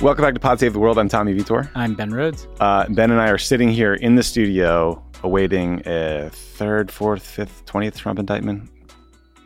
Welcome back to Pod Save the World. I'm Tommy Vitor. I'm Ben Rhodes. Uh, ben and I are sitting here in the studio awaiting a third, fourth, fifth, twentieth Trump indictment.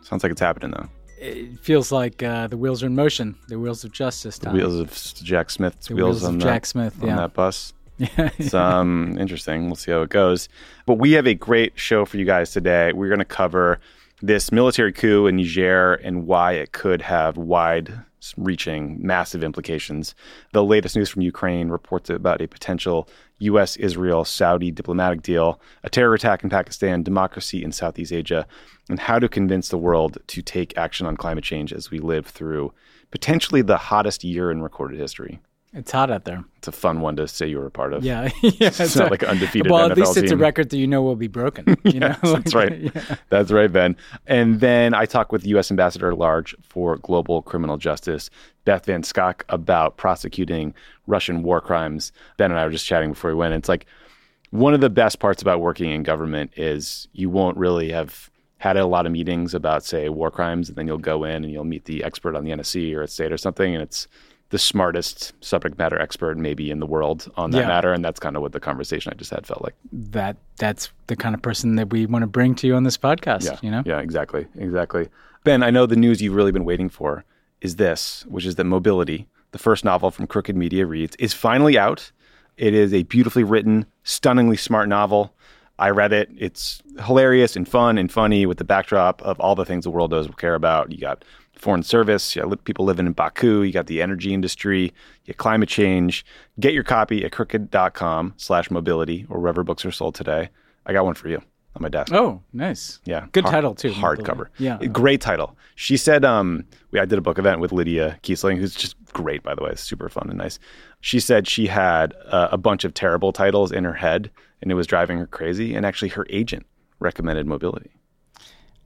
Sounds like it's happening though. It feels like uh, the wheels are in motion. The wheels of justice. The wheels of Jack Smith's The wheels, wheels on of Jack Smith, on yeah. that bus. It's um interesting. We'll see how it goes. But we have a great show for you guys today. We're going to cover this military coup in Niger and why it could have wide reaching massive implications. The latest news from Ukraine reports about a potential US Israel Saudi diplomatic deal, a terror attack in Pakistan, democracy in Southeast Asia, and how to convince the world to take action on climate change as we live through potentially the hottest year in recorded history. It's hot out there. It's a fun one to say you were a part of. Yeah, yeah. It's not like an undefeated Well, NFL at least it's a record that you know will be broken. You know, That's right. yeah. That's right, Ben. And then I talked with U.S. Ambassador at Large for Global Criminal Justice, Beth Van Schaack, about prosecuting Russian war crimes. Ben and I were just chatting before we went. It's like one of the best parts about working in government is you won't really have had a lot of meetings about, say, war crimes, and then you'll go in and you'll meet the expert on the NSC or at state or something, and it's the smartest subject matter expert maybe in the world on that Yeah. matter. And that's kind of what the conversation I just had felt like. That that's the kind of person that we want to bring to you on this podcast. Yeah. You know. Yeah, exactly. Exactly. Ben, I know the news you've really been waiting for is this, which is that Mobility, the first novel from Crooked Media Reads, is finally out. It is a beautifully written, stunningly smart novel. I read it. It's hilarious and fun and funny with the backdrop of all the things the world does care about. You got foreign service, you got people living in Baku, you got the energy industry, you got climate change. Get your copy at crooked.com slash mobility or wherever books are sold today. I got one for you on my desk. Oh, nice. Yeah. Good Hard- title too. Hardcover. Yeah. Great title. She said, um, we, I did a book event with Lydia Kiesling, who's just great, by the way, super fun and nice. She said she had uh, a bunch of terrible titles in her head and it was driving her crazy. And actually, her agent recommended mobility.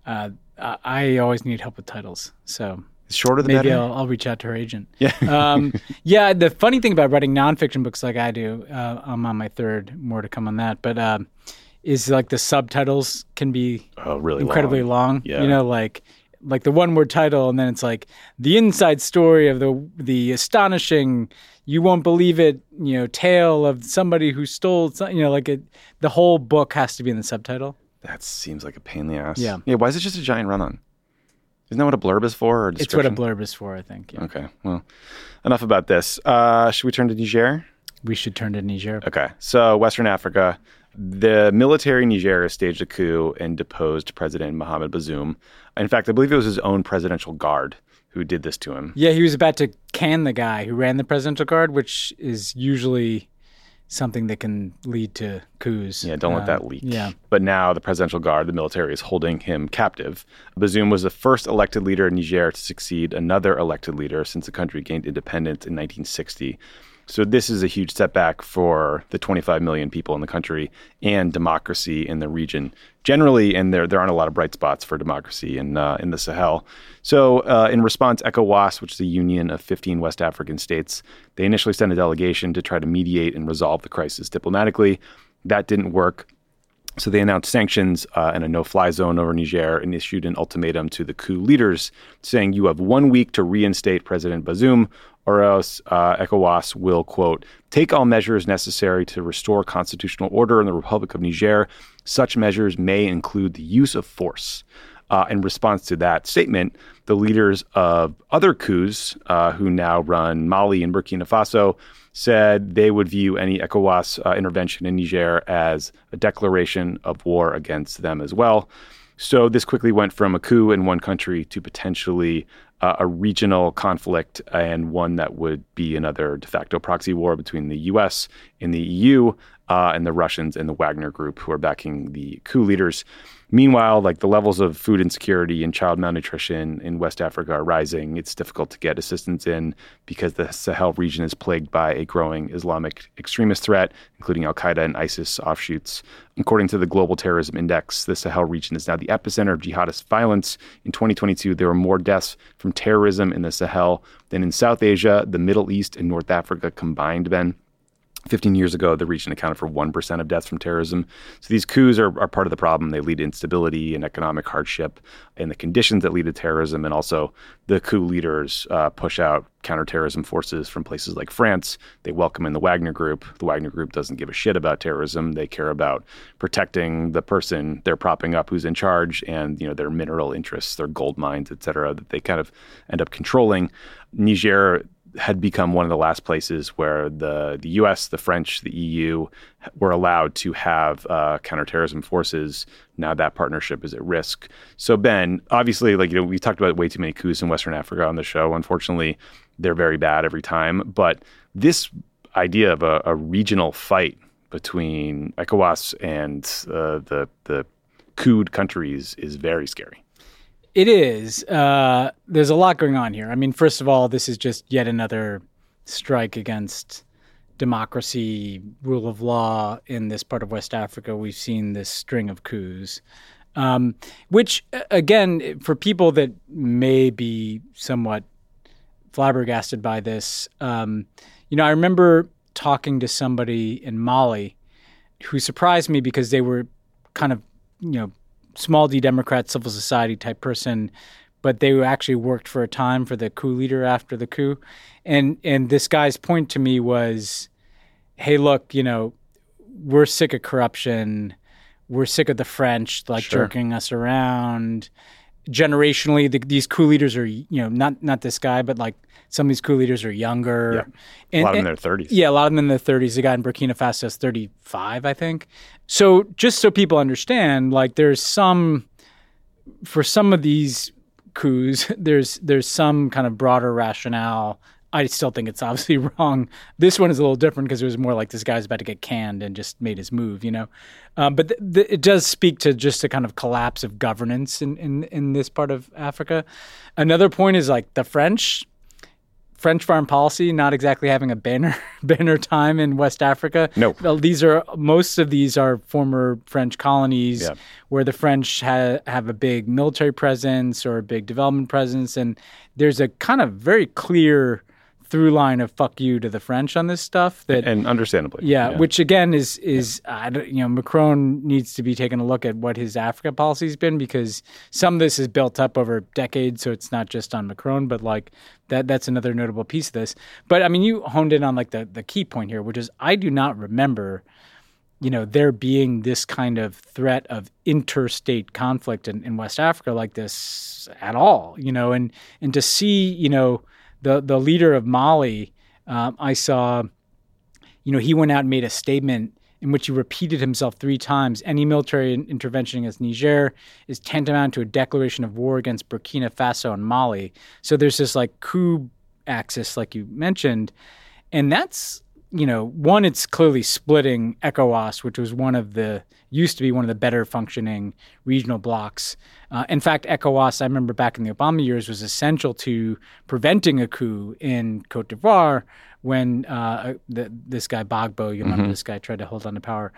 Uh, I I always need help with titles, so shorter the maybe better. I'll, I'll reach out to her agent. Yeah. um, yeah. The funny thing about writing nonfiction books like I do, uh, I'm on my third. More to come on that, but um, is like the subtitles can be oh, really incredibly long. Yeah. You know, like like the one word title, and then it's like the inside story of the the astonishing, you won't believe it, you know, tale of somebody who stole. You know, like it, the whole book has to be in the subtitle. That seems like a pain in the ass. Yeah. Yeah. Why is it just a giant run on? Isn't that what a blurb is for? Or a It's what a blurb is for, I think. Yeah. Okay. Well, enough about this. Uh, should we turn to Niger? We should turn to Niger. Okay. So, Western Africa, the military in Niger staged a coup and deposed President Mohamed Bazoum. In fact, I believe it was his own presidential guard who did this to him. Yeah, he was about to can the guy who ran the presidential guard, which is usually something that can lead to coups. Yeah, don't let Um, that leak. Yeah. But now the presidential guard, the military, is holding him captive. Bazoum was the first elected leader in Niger to succeed another elected leader since the country gained independence in 1960. So this is a huge setback for the 25 million people in the country and democracy in the region generally. And there there aren't a lot of bright spots for democracy in uh, in the Sahel. So uh, in response, ECOWAS, which is a union of 15 West African states, they initially sent a delegation to try to mediate and resolve the crisis diplomatically. That didn't work. So they announced sanctions uh, and a no-fly zone over Niger and issued an ultimatum to the coup leaders, saying you have one week to reinstate President Bazoum, or else uh, ECOWAS will, quote, take all measures necessary to restore constitutional order in the Republic of Niger. Such measures may include the use of force. Uh, in response to that statement, the leaders of other coups uh, who now run Mali and Burkina Faso said they would view any ECOWAS uh, intervention in Niger as a declaration of war against them as well. So this quickly went from a coup in one country to potentially uh, a regional conflict and one that would be another de facto proxy war between the U.S. and the EU uh, and the Russians and the Wagner Group, who are backing the coup leaders. Meanwhile, like the levels of food insecurity and child malnutrition in West Africa are rising. It's difficult to get assistance in because the Sahel region is plagued by a growing Islamic extremist threat, including Al Qaeda and ISIS offshoots. According to the Global Terrorism Index, the Sahel region is now the epicenter of jihadist violence. In 2022, there were more deaths from terrorism in the Sahel than in South Asia, the Middle East, and North Africa combined, Ben. 15 years ago, the region accounted for 1% of deaths from terrorism. So these coups are, are part of the problem. They lead to instability and economic hardship and the conditions that lead to terrorism. And also, the coup leaders uh, push out counterterrorism forces from places like France. They welcome in the Wagner Group. The Wagner Group doesn't give a shit about terrorism. They care about protecting the person they're propping up who's in charge and, you know, their mineral interests, their gold mines, et cetera, that they kind of end up controlling. Niger had become one of the last places where the the U.S., the French, the EU were allowed to have uh, counterterrorism forces. Now that partnership is at risk. So Ben, obviously, like you know, we talked about way too many coups in Western Africa on the show. Unfortunately, they're very bad every time. But this idea of a, a regional fight between ECOWAS and uh, the the coup countries is very scary. It is. Uh, there's a lot going on here. I mean, first of all, this is just yet another strike against democracy, rule of law in this part of West Africa. We've seen this string of coups, um, which, again, for people that may be somewhat flabbergasted by this, um, you know, I remember talking to somebody in Mali who surprised me because they were kind of, you know, small d Democrat civil society type person, but they actually worked for a time for the coup leader after the coup. And and this guy's point to me was, hey, look, you know, we're sick of corruption. We're sick of the French like sure. jerking us around. Generationally, the, these coup leaders are, you know, not not this guy, but like some of these coup leaders are younger. Yeah. And, a lot of them in their 30s. Yeah, a lot of them in their 30s. The guy in Burkina Faso is 35, I think. So just so people understand, like there's some, for some of these coups, there's there's some kind of broader rationale. I still think it's obviously wrong. This one is a little different because it was more like this guy's about to get canned and just made his move, you know. Um, but th- th- it does speak to just a kind of collapse of governance in, in in this part of Africa. Another point is like the French French foreign policy not exactly having a banner banner time in West Africa. No, well, these are most of these are former French colonies yeah. where the French ha- have a big military presence or a big development presence, and there's a kind of very clear through line of fuck you to the French on this stuff. That and understandably, yeah, yeah. which again is is yeah. uh, you know Macron needs to be taking a look at what his Africa policy has been because some of this is built up over decades, so it's not just on Macron, but like that that's another notable piece of this. But I mean, you honed in on like the the key point here, which is I do not remember you know, there being this kind of threat of interstate conflict in, in West Africa like this at all, you know, and and to see, you know, the the leader of Mali, um, I saw, you know, he went out and made a statement in which he repeated himself three times. Any military intervention against Niger is tantamount to a declaration of war against Burkina Faso and Mali. So there's this like coup axis, like you mentioned, and that's you know, one, it's clearly splitting ECOWAS, which was one of the used to be one of the better functioning regional blocks. Uh, in fact, ECOWAS, I remember back in the Obama years, was essential to preventing a coup in Cote d'Ivoire when uh, the, this guy Gbagbo, you remember mm-hmm. this guy, tried to hold on to power.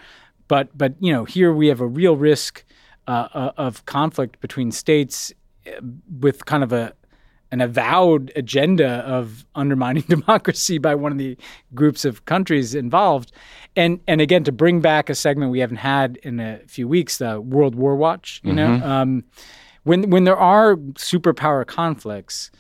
But but you know, here we have a real risk uh, uh of conflict between states uh, with kind of a an avowed agenda of undermining democracy by one of the groups of countries involved. And and again, to bring back a segment we haven't had in a few weeks, the World War Watch. You mm-hmm. know, um, when when there are superpower conflicts,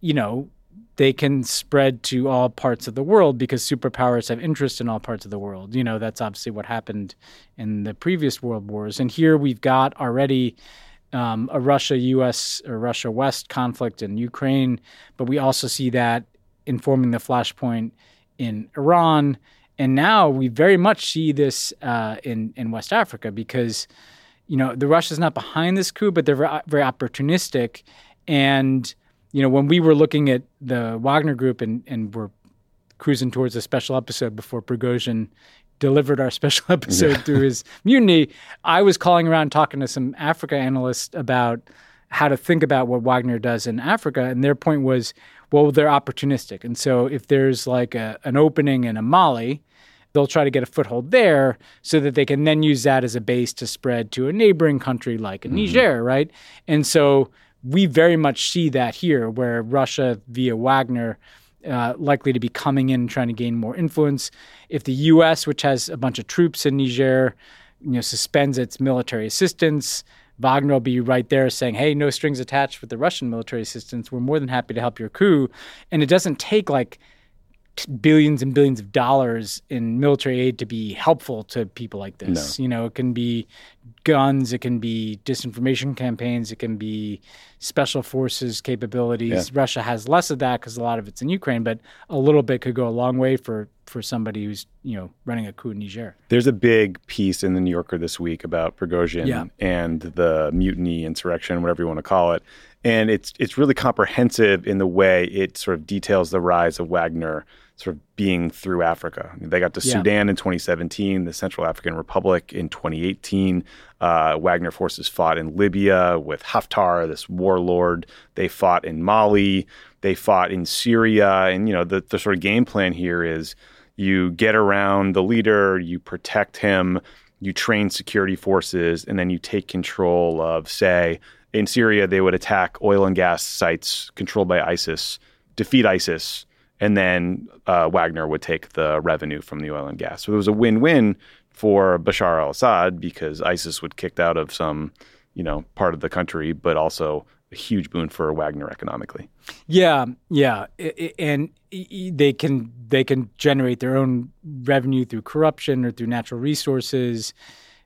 you know, they can spread to all parts of the world because superpowers have interest in all parts of the world. You know, that's obviously what happened in the previous world wars. And here we've got already um, a Russia US or Russia West conflict in Ukraine, but we also see that informing the flashpoint in Iran. And now we very much see this uh, in, in West Africa because, you know, the Russia's not behind this coup, but they're very, opportunistic. And you know, when we were looking at the Wagner Group and and we're cruising towards a special episode before Prigozhin delivered our special episode yeah. through his mutiny, I was calling around talking to some Africa analysts about how to think about what Wagner does in Africa, and their point was, well, they're opportunistic, and so if there's like a, an opening in a Mali, they'll try to get a foothold there so that they can then use that as a base to spread to a neighboring country like mm-hmm. Niger, right? And so we very much see that here, where Russia via Wagner. Uh, likely to be coming in trying to gain more influence. If the U.S., which has a bunch of troops in Niger, you know, suspends its military assistance, Wagner will be right there saying, "Hey, no strings attached with the Russian military assistance. We're more than happy to help your coup." And it doesn't take like billions and billions of dollars in military aid to be helpful to people like this. No. You know, it can be guns, it can be disinformation campaigns, it can be special forces capabilities. Yeah. Russia has less of that because a lot of it's in Ukraine, but a little bit could go a long way for for somebody who's you know running a coup in Niger. There's a big piece in the New Yorker this week about Prigozhin yeah. and the mutiny, insurrection, whatever you want to call it, and it's it's really comprehensive in the way it sort of details the rise of Wagner sort of being through Africa. They got to yeah. Sudan in 2017, the Central African Republic in 2018. Uh, Wagner forces fought in Libya with Haftar, this warlord. They fought in Mali. They fought in Syria. And, you know, the, the sort of game plan here is you get around the leader, you protect him, you train security forces, and then you take control of, say, in Syria, they would attack oil and gas sites controlled by ISIS, defeat ISIS, and then uh, Wagner would take the revenue from the oil and gas. So it was a win-win for Bashar al-Assad because ISIS would kicked out of some, you know, part of the country, but also a huge boon for Wagner economically. Yeah, yeah, and they can they can generate their own revenue through corruption or through natural resources.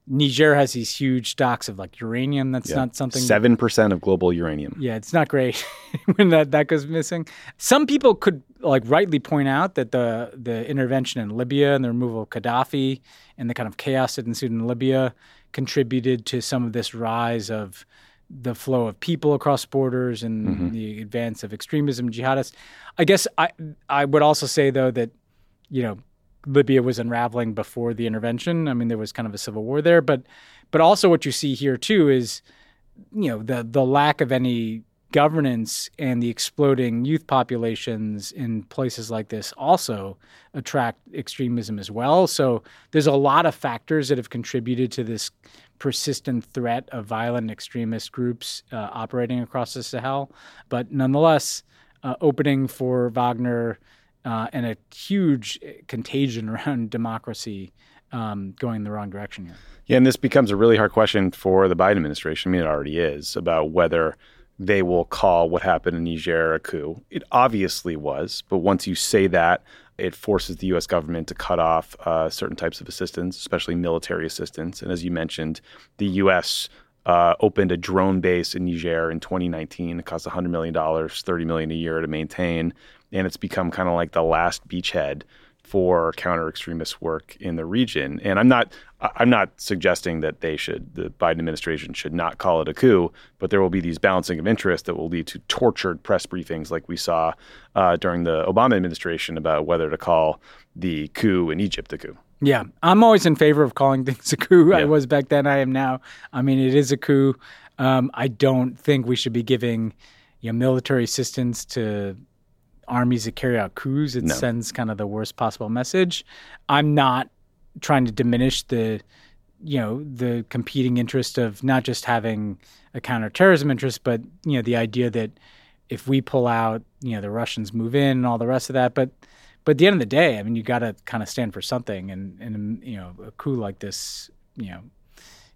Niger has these huge stocks of like uranium. That's yeah. not something. Seven percent of global uranium. Yeah, it's not great when that that goes missing. Some people could like rightly point out that the the intervention in Libya and the removal of Gaddafi and the kind of chaos that ensued in Libya contributed to some of this rise of the flow of people across borders and mm-hmm. the advance of extremism, jihadists. I guess I I would also say though that you know Libya was unraveling before the intervention. I mean, there was kind of a civil war there, but but also what you see here too is you know the the lack of any governance and the exploding youth populations in places like this also attract extremism as well. So there's a lot of factors that have contributed to this persistent threat of violent extremist groups uh, operating across the Sahel. But nonetheless, uh, opening for Wagner uh, and a huge contagion around democracy um, going in the wrong direction here. Yeah, and this becomes a really hard question for the Biden administration. I mean, it already is about whether they will call what happened in Niger a coup. It obviously was, but once you say that, it forces the U.S. government to cut off uh, certain types of assistance, especially military assistance. And as you mentioned, the U.S. Uh, opened a drone base in Niger in 2019. It cost $100 million, 30 million a year to maintain and it's become kind of like the last beachhead for counter extremist work in the region. And I'm not I'm not suggesting that they should the Biden administration should not call it a coup, but there will be these balancing of interest that will lead to tortured press briefings like we saw uh, during the Obama administration about whether to call the coup in Egypt a coup. Yeah, I'm always in favor of calling things a coup. Yeah. I was back then. I am now. I mean, it is a coup. Um, I don't think we should be giving you know, military assistance to armies that carry out coups. It no. sends kind of the worst possible message. I'm not trying to diminish the you know the competing interest of not just having a counterterrorism interest, but you know the idea that if we pull out, you know the Russians move in and all the rest of that. But but at the end of the day, I mean, you got to kind of stand for something, and and you know a coup like this, you know,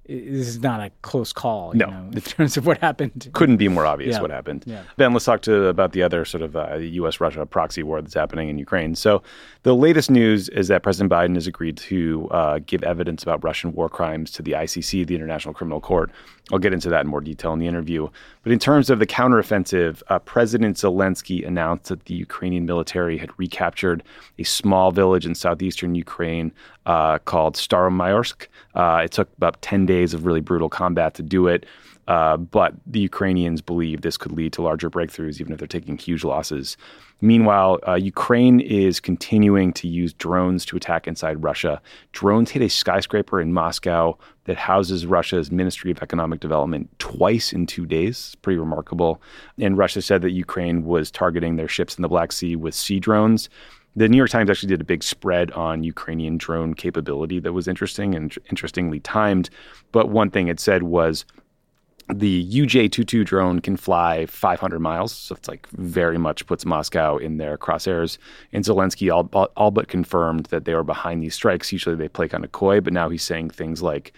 this is not a close call. No. know, in terms of what happened. couldn't be more obvious Yeah. what happened. Yeah. Ben, let's talk to about the other sort of uh, U.S. Russia proxy war that's happening in Ukraine. So, the latest news is that President Biden has agreed to uh, give evidence about Russian war crimes to the ICC, the International Criminal Court. I'll get into that in more detail in the interview. But in terms of the counteroffensive, uh, President Zelensky announced that the Ukrainian military had recaptured a small village in southeastern Ukraine uh, called Staromayorsk. Uh, it took about 10 days of really brutal combat to do it. Uh, but the Ukrainians believe this could lead to larger breakthroughs, even if they're taking huge losses. Meanwhile, uh, Ukraine is continuing to use drones to attack inside Russia. Drones hit a skyscraper in Moscow that houses Russia's Ministry of Economic Development twice in two days. It's pretty remarkable. And Russia said that Ukraine was targeting their ships in the Black Sea with sea drones. The New York Times actually did a big spread on Ukrainian drone capability that was interesting and interestingly timed. But one thing it said was the UJ-22 drone can fly 500 miles, so it's like very much puts Moscow in their crosshairs. And Zelensky all, all but confirmed that they were behind these strikes. Usually they play kind of coy, but now he's saying things like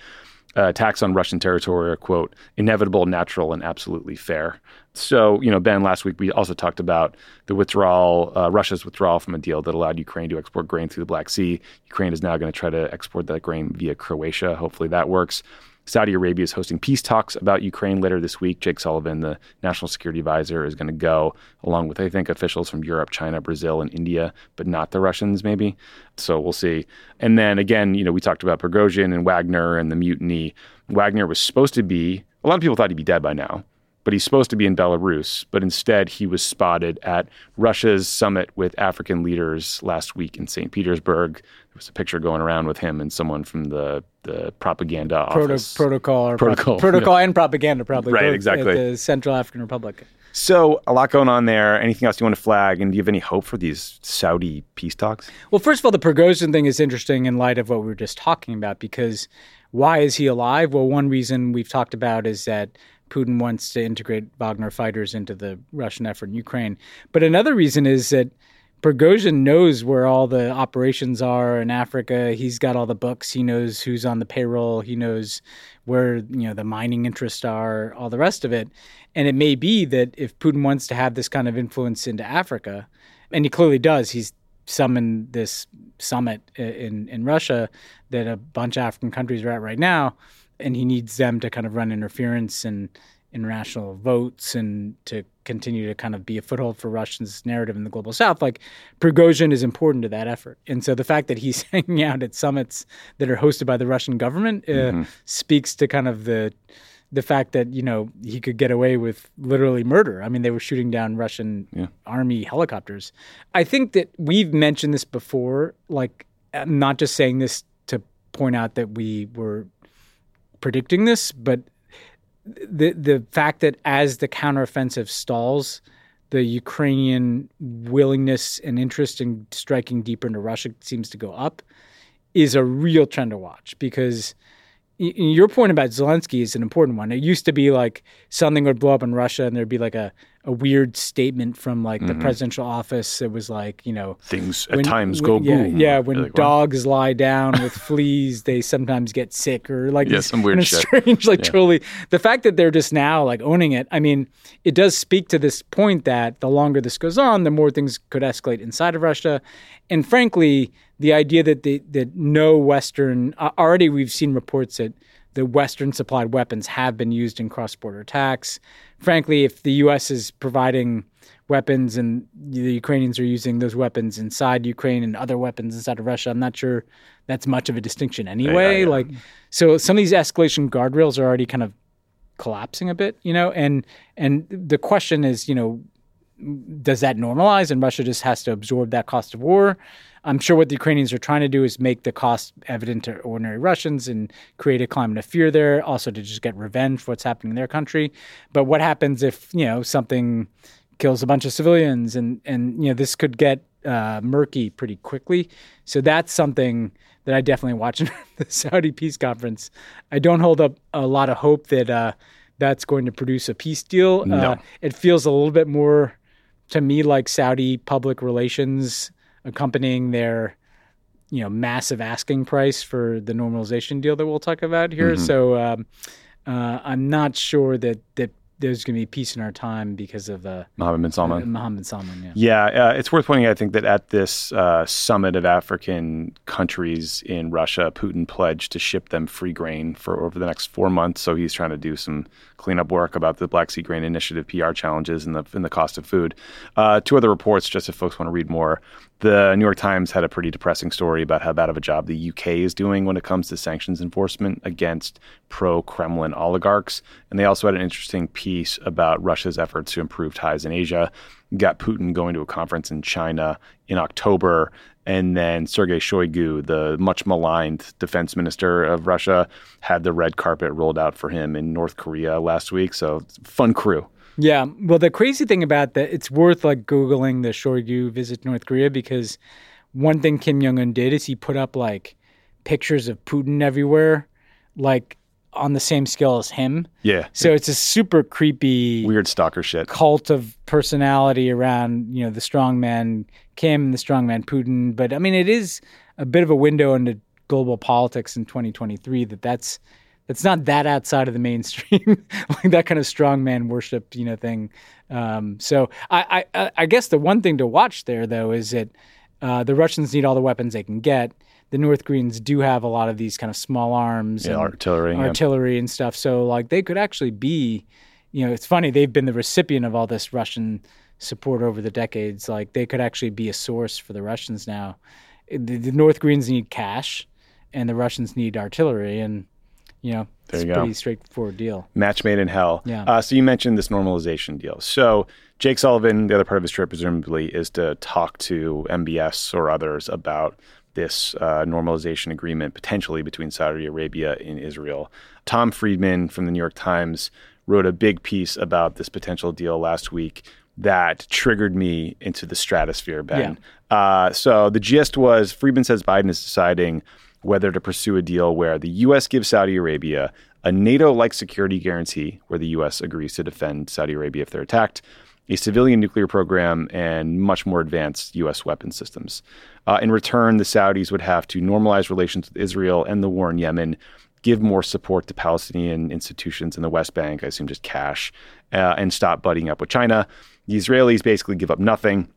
uh, attacks on Russian territory are quote inevitable, natural, and absolutely fair. So you know, Ben, last week we also talked about the withdrawal, uh, Russia's withdrawal from a deal that allowed Ukraine to export grain through the Black Sea. Ukraine is now going to try to export that grain via Croatia. Hopefully that works. Saudi Arabia is hosting peace talks about Ukraine later this week. Jake Sullivan, the national security advisor, is going to go, along with, I think, officials from Europe, China, Brazil, and India, but not the Russians, maybe. So we'll see. And then again, you know, we talked about Prigozhin and Wagner and the mutiny. Wagner was supposed to be, a lot of people thought he'd be dead by now, but he's supposed to be in Belarus. But instead, he was spotted at Russia's summit with African leaders last week in St. Petersburg. There was a picture going around with him and someone from the, the propaganda Proto- office. protocol, or Protocol, prop- protocol, and propaganda, probably Right, exactly. At the Central African Republic. So a lot going on there. Anything else you want to flag? And do you have any hope for these Saudi peace talks? Well, first of all, the Prigozhin thing is interesting in light of what we were just talking about because why is he alive? Well, one reason we've talked about is that Putin wants to integrate Wagner fighters into the Russian effort in Ukraine. But another reason is that Prigozhin knows where all the operations are in Africa. He's got all the books. He knows who's on the payroll. He knows where you know the mining interests are. All the rest of it. And it may be that if Putin wants to have this kind of influence into Africa, and he clearly does, he's summoned this summit in in Russia that a bunch of African countries are at right now, and he needs them to kind of run interference and international votes and to continue to kind of be a foothold for Russians' narrative in the global south. Like Prigozhin is important to that effort. And so the fact that he's hanging out at summits that are hosted by the Russian government uh, speaks to kind of the the fact that, you know, he could get away with literally murder. I mean, they were shooting down Russian army helicopters. I think that we've mentioned this before, like I'm not just saying this to point out that we were predicting this, but the the fact that as the counteroffensive stalls, the Ukrainian willingness and interest in striking deeper into Russia seems to go up, is a real trend to watch because. Your point about Zelensky is an important one. It used to be like something would blow up in Russia, and there'd be like a, a weird statement from like the presidential office. It was like, you know, Things at when- times when- go yeah, boom. Yeah, when like, wow. dogs lie down with fleas, they sometimes get sick or like Yeah, some weird shit. strange, like totally. The fact that they're just now like owning it, I mean, it does speak to this point that the longer this goes on, the more things could escalate inside of Russia, and frankly, the idea that the, that no Western uh, already we've seen reports that the Western supplied weapons have been used in cross border attacks. Frankly, if the U.S. is providing weapons and the Ukrainians are using those weapons inside Ukraine and other weapons inside of Russia, I'm not sure that's much of a distinction anyway. yeah. Um, like, so some of these escalation guardrails are already kind of collapsing a bit, you know, and and the question is, you know, does that normalize and Russia just has to absorb that cost of war? I'm sure what the Ukrainians are trying to do is make the cost evident to ordinary Russians and create a climate of fear there, also to just get revenge for what's happening in their country. But what happens if, you know, something kills a bunch of civilians and and you know this could get uh, murky pretty quickly. So that's something that I definitely watch in the Saudi peace conference. I don't hold up a lot of hope that uh, that's going to produce a peace deal. No. Uh, it feels a little bit more to me like Saudi public relations accompanying their you know massive asking price for the normalization deal that we'll talk about here. So um, uh, I'm not sure that that there's going to be peace in our time because of uh, Mohammed bin Salman. Mohammed bin Salman. Yeah. Yeah, uh, it's worth pointing out, I think, that at this uh, summit of African countries in Russia, Putin pledged to ship them free grain for over the next four months. So he's trying to do some cleanup work about the Black Sea Grain Initiative PR challenges and the, and the cost of food. Uh, two other reports, just if folks want to read more. The New York Times had a pretty depressing story about how bad of a job the UK is doing when it comes to sanctions enforcement against pro Kremlin oligarchs. And they also had an interesting piece about Russia's efforts to improve ties in Asia. Got Putin going to a conference in China in October. And then Sergei Shoigu, the much maligned defense minister of Russia, had the red carpet rolled out for him in North Korea last week. So, fun crew. Yeah. Well, the crazy thing about that, it's worth like Googling the Shoigu visit North Korea because one thing Kim Jong un did is he put up like pictures of Putin everywhere, like on the same scale as him. Yeah. So it's a super creepy Weird stalker shit. cult of personality around, you know, the strongman Kim and the strongman Putin. But I mean, it is a bit of a window into global politics in 2023 that that's it's not that outside of the mainstream, like that kind of strongman worship, you know, thing. Um, so I, I, I guess the one thing to watch there, though, is that uh, the Russians need all the weapons they can get. The North Koreans do have a lot of these kind of small arms, Yeah, and artillery, yeah. artillery and stuff. So like they could actually be, you know, it's funny they've been the recipient of all this Russian support over the decades. Like they could actually be a source for the Russians now. The, the North Koreans need cash, and the Russians need artillery, and you know, There it's you a go. pretty straightforward deal. match made in hell. Yeah. Uh, so you mentioned this normalization deal. So Jake Sullivan, the other part of his trip, presumably, is to talk to MBS or others about this uh, normalization agreement potentially between Saudi Arabia and Israel. Tom Friedman from the New York Times wrote a big piece about this potential deal last week that triggered me into the stratosphere, Ben. Uh, so the gist was Friedman says Biden is deciding whether to pursue a deal where the U.S. gives Saudi Arabia a NATO like security guarantee, where the U.S. agrees to defend Saudi Arabia if they're attacked, a civilian nuclear program, and much more advanced U.S. weapon systems. Uh, in return, the Saudis would have to normalize relations with Israel and the war in Yemen, give more support to Palestinian institutions in the West Bank, I assume just cash, uh, and stop butting up with China. The Israelis basically give up nothing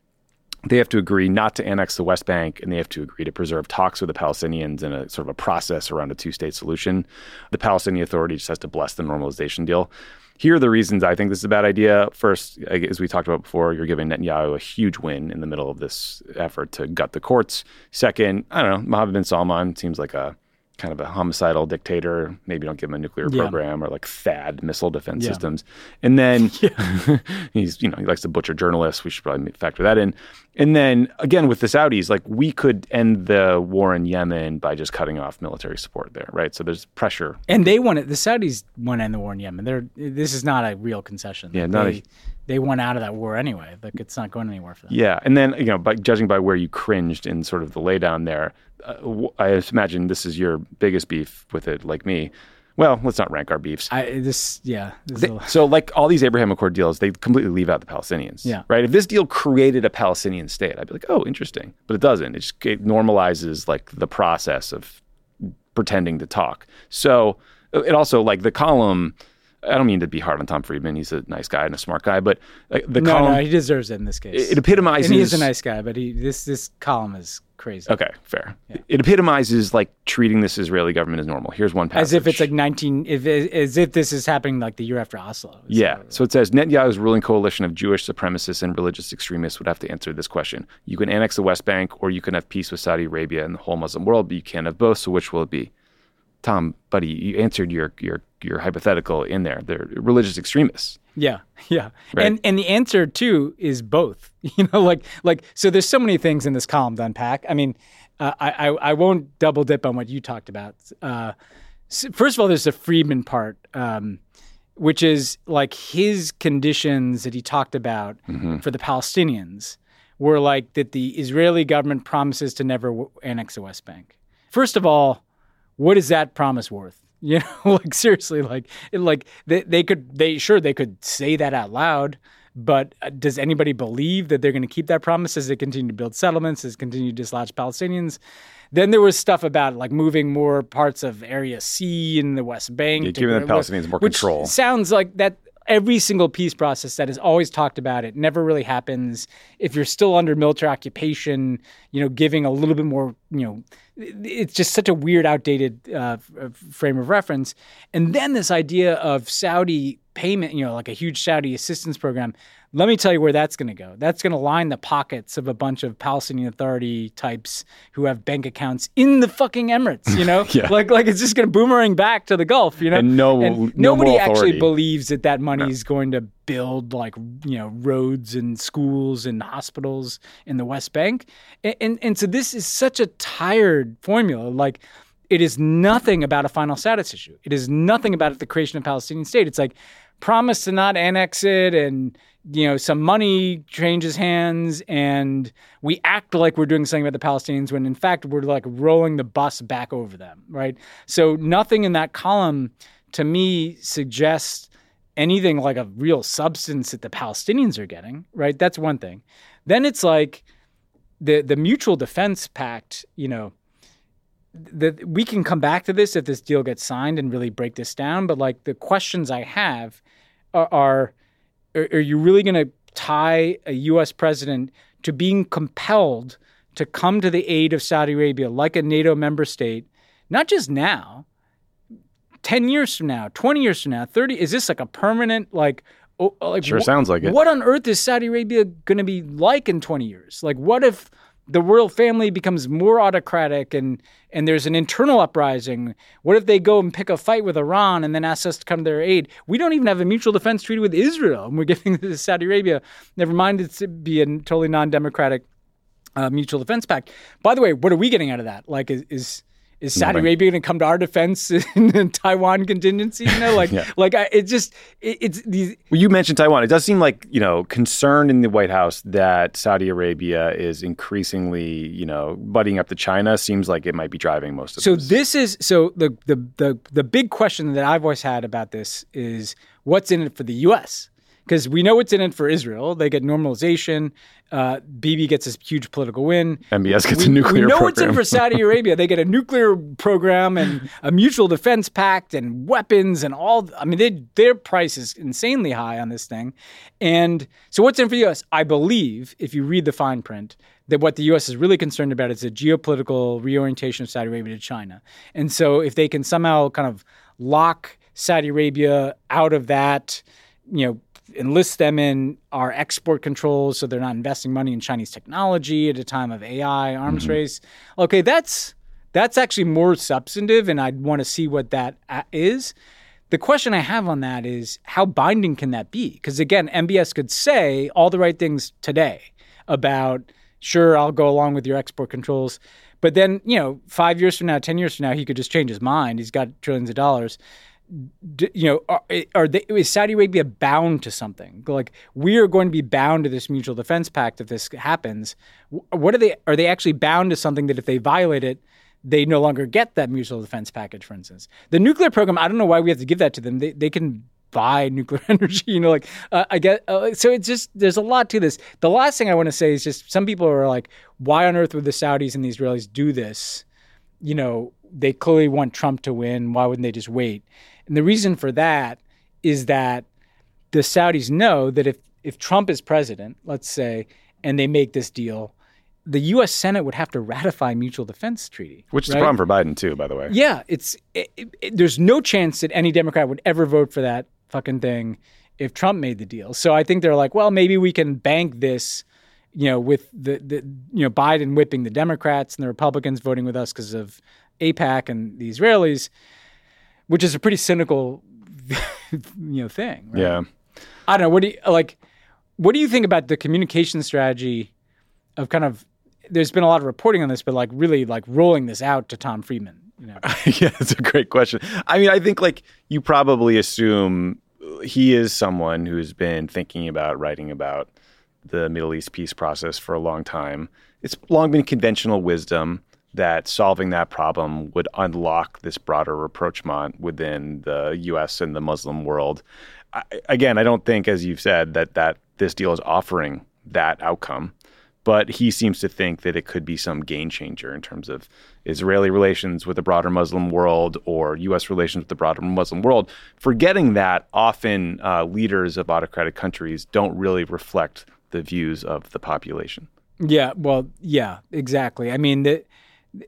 they have to agree not to annex the West Bank and they have to agree to preserve talks with the Palestinians in a sort of a process around a two state solution. The Palestinian Authority just has to bless the normalization deal. Here are the reasons I think this is a bad idea. First, as we talked about before, you're giving Netanyahu a huge win in the middle of this effort to gut the courts. Second, I don't know, Mohammed bin Salman seems like a kind of a homicidal dictator. Maybe don't give him a nuclear Yeah. program or like THAAD missile defense Yeah. systems. And then he's, you know, he likes to butcher journalists. We should probably factor that in. And then again with the Saudis, like we could end the war in Yemen by just cutting off military support there, right? So there's pressure. And they want it. The Saudis want to end the war in Yemen. They're this is not a real concession. Yeah, not a- they, they want out of that war anyway. Like it's not going anywhere for them. Yeah, and then you know, by judging by where you cringed in sort of the laydown there, uh, I imagine this is your biggest beef with it, like me. Well, let's not rank our beefs. I this yeah. This They- a- so, like all these Abraham Accord deals, they completely leave out the Palestinians. Yeah. Right. If this deal created a Palestinian state, I'd be like, oh, interesting. But it doesn't. It just it normalizes like the process of pretending to talk. So it also like the column. I don't mean to be hard on Tom Friedman. He's a nice guy and a smart guy, but the no, column no, he deserves it in this case. it epitomizes. and he is a nice guy, but he this this column is crazy. Okay, fair. It epitomizes like treating this Israeli government as normal. Here's one passage. As if it's like 19, if, as if this is happening like the year after Oslo. Yeah. So it says Netanyahu's ruling coalition of Jewish supremacists and religious extremists would have to answer this question. You can annex the West Bank or you can have peace with Saudi Arabia and the whole Muslim world, but you can't have both. So which will it be? Tom, buddy, you answered your your your hypothetical in there. They're religious extremists. Yeah, yeah, Right. and and the answer too is both. You know, like like so. There's so many things in this column to unpack. I mean, uh, I, I I won't double dip on what you talked about. Uh, first of all, there's the Friedman part, um, which is like his conditions that he talked about for the Palestinians were like that the Israeli government promises to never w- annex the West Bank. First of all, what is that promise worth? You know, like seriously, like like they, they could they sure they could say that out loud, But uh, does anybody believe that they're going to keep that promise as they continue to build settlements, as they continue to dislodge Palestinians? Then there was stuff about like moving more parts of Area C in the West Bank, Yeah, to giving the Palestinians more which control. Sounds like that. Every single peace process that is always talked about, it never really happens. If you're still under military occupation, you know, giving a little bit more, you know, it's just such a weird, outdated uh, frame of reference. And then this idea of Saudi payment, you know, like a huge Saudi assistance program. Let me tell you where that's going to go. That's going to line the pockets of a bunch of Palestinian Authority types who have bank accounts in the fucking Emirates. You know, Yeah. like like it's just going to boomerang back to the Gulf. You know, And no- no nobody actually believes that that money is going to build like you know roads and schools and hospitals in the West Bank, and and, and so this is such a tired formula. Like it is nothing about a final status issue. It is nothing about the creation of a Palestinian state. It's like promise to not annex it and you know some money changes hands and we act like we're doing something about the Palestinians when in fact we're like rolling the bus back over them, right? So nothing in that column to me suggests anything like a real substance that the Palestinians are getting, right? That's one thing. Then it's like the the mutual defense pact, you know, that we can come back to this if this deal gets signed and really break this down. But like the questions I have are, are, are you really going to tie a U.S. president to being compelled to come to the aid of Saudi Arabia like a NATO member state, not just now, 10 years from now, 20 years from now, 30? Is this like a permanent, like, oh, like Sure wh- sounds like it. What on earth is Saudi Arabia going to be like in 20 years? Like, what if the royal family becomes more autocratic and and there's an internal uprising? What if they go and pick a fight with Iran and then ask us to come to their aid? We don't even have a mutual defense treaty with Israel, and we're giving this to Saudi Arabia. Never mind, it's be a totally non-democratic uh, mutual defense pact. By the way, what are we getting out of that? Like, is is, is Saudi Nothing. Arabia going to come to our defense in the Taiwan contingency? You know, like, Yeah. like I, it just it, it's these. Well, you mentioned Taiwan. It does seem like you know concern in the White House that Saudi Arabia is increasingly you know butting up to China. Seems like it might be driving most of So this. this is so the the the the big question that I've always had about this is what's in it for the U.S. Because we know what's in it for Israel. They get normalization. Uh, Bibi gets this huge political win. MBS gets we, a nuclear we know program. what's in for Saudi Arabia. They get a nuclear program and a mutual defense pact and weapons and all. I mean, they, their price is insanely high on this thing. And so, what's in for the U.S.? I believe, if you read the fine print, that what the U.S. is really concerned about is the geopolitical reorientation of Saudi Arabia to China. And so, if they can somehow kind of lock Saudi Arabia out of that, you know, enlist them in our export controls so they're not investing money in Chinese technology at a time of AI arms race. Okay, that's that's actually more substantive and I'd want to see what that uh. The question I have on that is how binding can that be? Because again, MBS could say all the right things today about sure I'll go along with your export controls, but then, you know, 5 years from now, 10 years from now he could just change his mind. He's got trillions of dollars you know, are, are they, is Saudi Arabia bound to something? Like we are going to be bound to this mutual defense pact if this happens. What are they? Are they actually bound to something that if they violate it, they no longer get that mutual defense package? For instance, the nuclear program. I don't know why we have to give that to them. They they can buy nuclear energy. You know, like uh, I get. Uh, so it's just there's a lot to this. The last thing I want to say is just some people are like, why on earth would the Saudis and the Israelis do this? you know, they clearly want Trump to win. Why wouldn't they just wait? And the reason for that is that the Saudis know that if, if Trump is president, let's say, and they make this deal, the U.S. Senate would have to ratify mutual defense treaty. Which is right? a problem for Biden too, by the way. Yeah, it's it, it- it- there's no chance that any Democrat would ever vote for that fucking thing if Trump made the deal. So I think they're like, well, maybe we can bank this, you know, with the, the you know Biden whipping the Democrats and the Republicans voting with us because of AIPAC and the Israelis, which is a pretty cynical, you know, thing. right? Yeah. I don't know. What do you like? What do you think about the communication strategy of kind of? There's been a lot of reporting on this, but like really like rolling this out to Tom Friedman. You know, yeah, it's a great question. I mean, I think like you probably assume he is someone who's been thinking about writing about the Middle East peace process for a long time. It's long been conventional wisdom that solving that problem would unlock this broader rapprochement within the U.S. and the Muslim world. I, again, I don't think, as you've said, that that this deal is offering that outcome. But he seems to think that it could be some game changer in terms of Israeli relations with the broader Muslim world or U.S. relations with the broader Muslim world, forgetting that often uh, leaders of autocratic countries don't really reflect the views of the population. Yeah, well, yeah, exactly. I mean, the,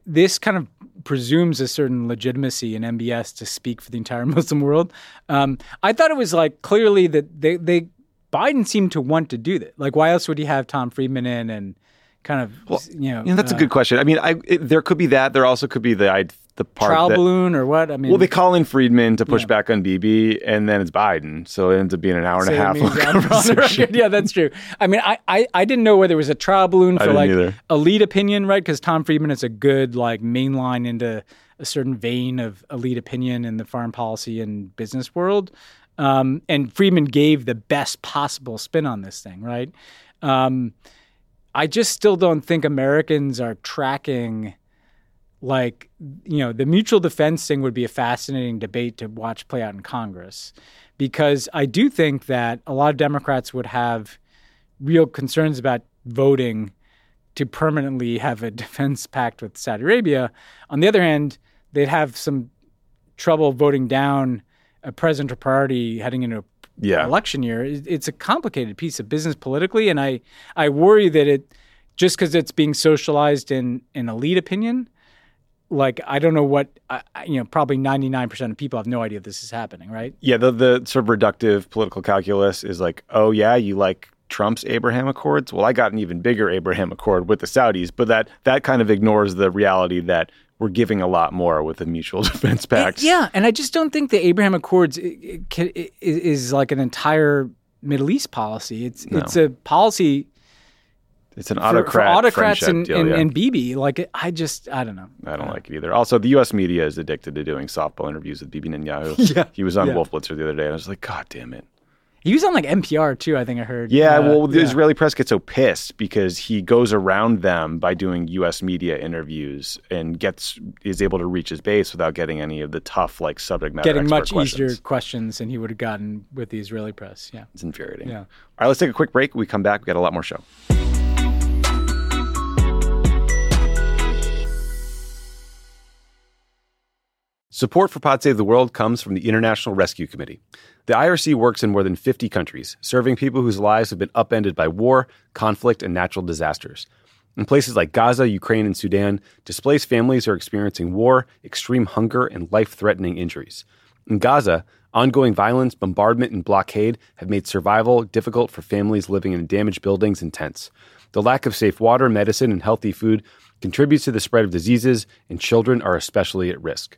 this kind of presumes a certain legitimacy in MBS to speak for the entire Muslim world. Um, I thought it was like clearly that they, they Biden seemed to want to do that. Like, why else would he have Tom Friedman in and kind of well, you know? Yeah, that's uh, a good question. I mean, I it, there could be that. There also could be the I, the part trial that, balloon or what? I mean, well, they call in Friedman to push yeah. back on Bibi, and then it's Biden, so it ends up being an hour and a half. yeah, that's true. I mean, I, I, I didn't know whether it was a trial balloon for like either. elite opinion, right? Because Tom Friedman is a good like mainline into a certain vein of elite opinion in the foreign policy and business world. Um, and Friedman gave the best possible spin on this thing, right? Um, I just still don't think Americans are tracking like you know the mutual defense thing would be a fascinating debate to watch play out in Congress because I do think that a lot of Democrats would have real concerns about voting to permanently have a defense pact with Saudi Arabia. On the other hand, they'd have some trouble voting down a president or party heading into a yeah. election year. It's a complicated piece of business politically, and I I worry that it just because it's being socialized in in elite opinion. Like I don't know what I, you know. Probably ninety nine percent of people have no idea this is happening, right? Yeah, the the sort of reductive political calculus is like, oh yeah, you like Trump's Abraham Accords. Well, I got an even bigger Abraham Accord with the Saudis, but that that kind of ignores the reality that we're giving a lot more with the mutual defense pact. Yeah, and I just don't think the Abraham Accords is like an entire Middle East policy. It's no. it's a policy. It's an autocrat for, for autocrats and, deal, and, yeah. and Bibi. Like I just I don't know. I don't like it either. Also, the U.S. media is addicted to doing softball interviews with Bibi Netanyahu. yeah, he was on yeah. Wolf Blitzer the other day, and I was like, God damn it. He was on like NPR too, I think I heard. Yeah, uh, well, the yeah. Israeli press gets so pissed because he goes around them by doing U.S. media interviews and gets is able to reach his base without getting any of the tough like subject matter. Getting much questions. easier questions than he would have gotten with the Israeli press. Yeah, it's infuriating. Yeah. All right, let's take a quick break. We come back. We got a lot more show. Support for Pod Save the World comes from the International Rescue Committee. The IRC works in more than 50 countries, serving people whose lives have been upended by war, conflict, and natural disasters. In places like Gaza, Ukraine, and Sudan, displaced families are experiencing war, extreme hunger, and life threatening injuries. In Gaza, ongoing violence, bombardment, and blockade have made survival difficult for families living in damaged buildings and tents. The lack of safe water, medicine, and healthy food contributes to the spread of diseases, and children are especially at risk.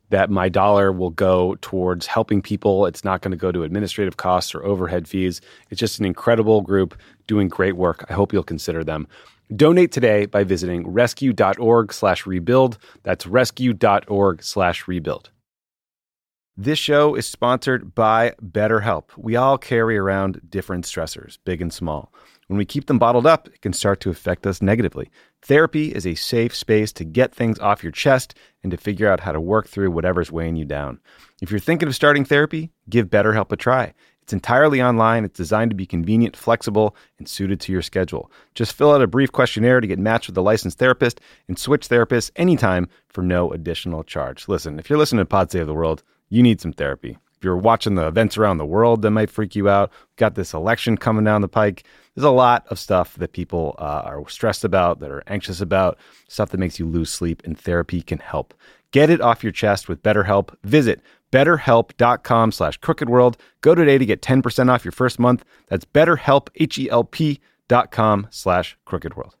that my dollar will go towards helping people. It's not going to go to administrative costs or overhead fees. It's just an incredible group doing great work. I hope you'll consider them. Donate today by visiting rescue.org slash rebuild. That's rescue.org slash rebuild. This show is sponsored by BetterHelp. We all carry around different stressors, big and small. When we keep them bottled up, it can start to affect us negatively. Therapy is a safe space to get things off your chest and to figure out how to work through whatever's weighing you down. If you're thinking of starting therapy, give BetterHelp a try. It's entirely online, it's designed to be convenient, flexible, and suited to your schedule. Just fill out a brief questionnaire to get matched with a licensed therapist and switch therapists anytime for no additional charge. Listen, if you're listening to Pod Save the World, you need some therapy. You're watching the events around the world that might freak you out, We've got this election coming down the pike. There's a lot of stuff that people uh, are stressed about, that are anxious about, stuff that makes you lose sleep, and therapy can help. Get it off your chest with BetterHelp. Visit betterhelp.com slash crookedworld. Go today to get 10% off your first month. That's betterhelp, H-E-L-P dot com slash crookedworld.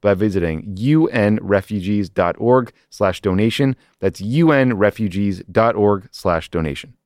by visiting unrefugees.org slash donation. That's unrefugees.org slash donation.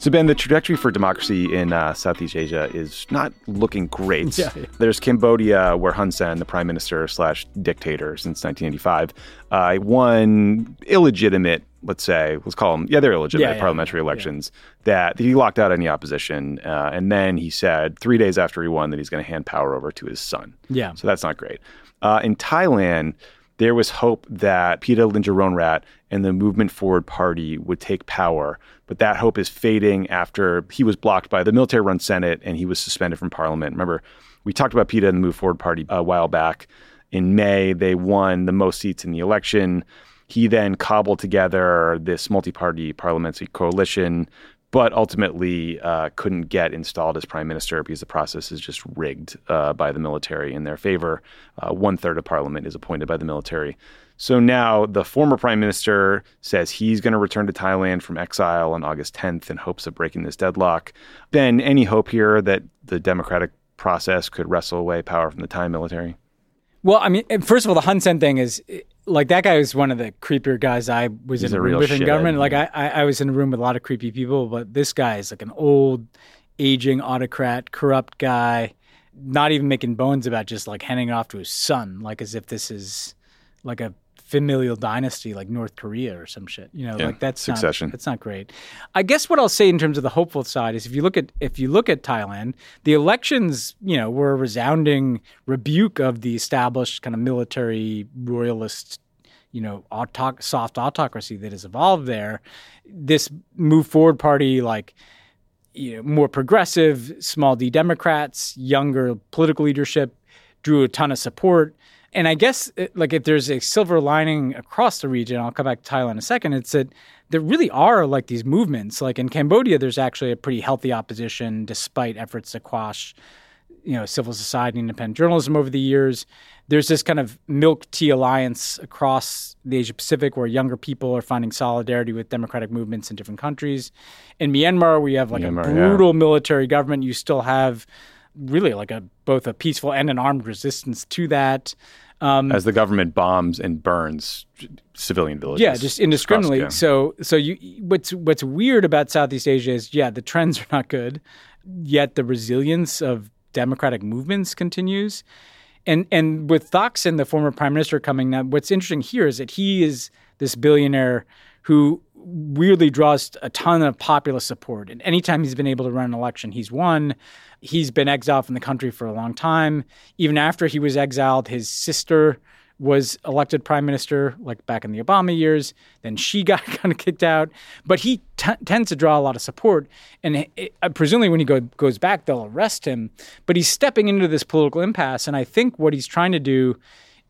So, Ben, the trajectory for democracy in uh, Southeast Asia is not looking great. Yeah. There's Cambodia, where Hun Sen, the prime minister slash dictator since 1985, uh, won illegitimate, let's say, let's call them, yeah, they're illegitimate Yeah, yeah, parliamentary elections, that he locked out any opposition. Uh, and then he said, three days after he won, that he's going to hand power over to his son. Yeah. So that's not great. Uh, in Thailand, there was hope that Pita Limjaroenrat and the Movement Forward Party would take power, but that hope is fading after he was blocked by the military-run Senate and he was suspended from Parliament. Remember, we talked about Pita and the Move Forward Party uh, a while back. In May, they won the most seats in the election. He then cobbled together this multi-party parliamentary coalition, but ultimately uh, couldn't get installed as prime minister because the process is just rigged uh, by the military in their favor. Uh, one third of parliament is appointed by the military. So now the former prime minister says he's going to return to Thailand from exile on August 10th in hopes of breaking this deadlock. Ben, any hope here that the democratic process could wrestle away power from the Thai military? Well, I mean, first of all, the Hun Sen thing is like that guy was one of the creepier guys I was He's in a a room with in government. Like yeah. I, I was in a room with a lot of creepy people, but this guy is like an old, aging autocrat, corrupt guy, not even making bones about just like handing it off to his son, like as if this is like a familial dynasty like North Korea or some shit. You know, Yeah, like that's succession. Not, that's not great. I guess what I'll say in terms of the hopeful side is if you look at if you look at Thailand, the elections, you know, were a resounding rebuke of the established kind of military royalist you know, autoc- soft autocracy that has evolved there. This move forward party, like, you know, more progressive, small d Democrats, younger political leadership, drew a ton of support. And I guess, uh, like, if there's a silver lining across the region, I'll come back to Thailand in a second. It's that there really are like these movements. Like in Cambodia, there's actually a pretty healthy opposition, despite efforts to quash you know civil society and independent journalism over the years. There's this kind of milk tea alliance across the Asia Pacific where younger people are finding solidarity with democratic movements in different countries. In Myanmar, we have like Myanmar, a yeah. brutal military government. You still have really like a both a peaceful and an armed resistance to that. Um, As the government bombs and burns civilian villages. yeah, just indiscriminately. across- yeah. So, so you what's what's weird about Southeast Asia is yeah, the trends are not good, yet the resilience of democratic movements continues. And and with Thaksin, the former prime minister, coming now, what's interesting here is that he is this billionaire who weirdly draws a ton of popular support. And anytime he's been able to run an election, he's won. He's been exiled from the country for a long time. Even after he was exiled, his sister was elected prime minister, like back in the Obama years. Then she got kind of kicked out. But he t- tends to draw a lot of support. And it, uh, presumably, when he go, goes back, they'll arrest him. But he's stepping into this political impasse. And I think what he's trying to do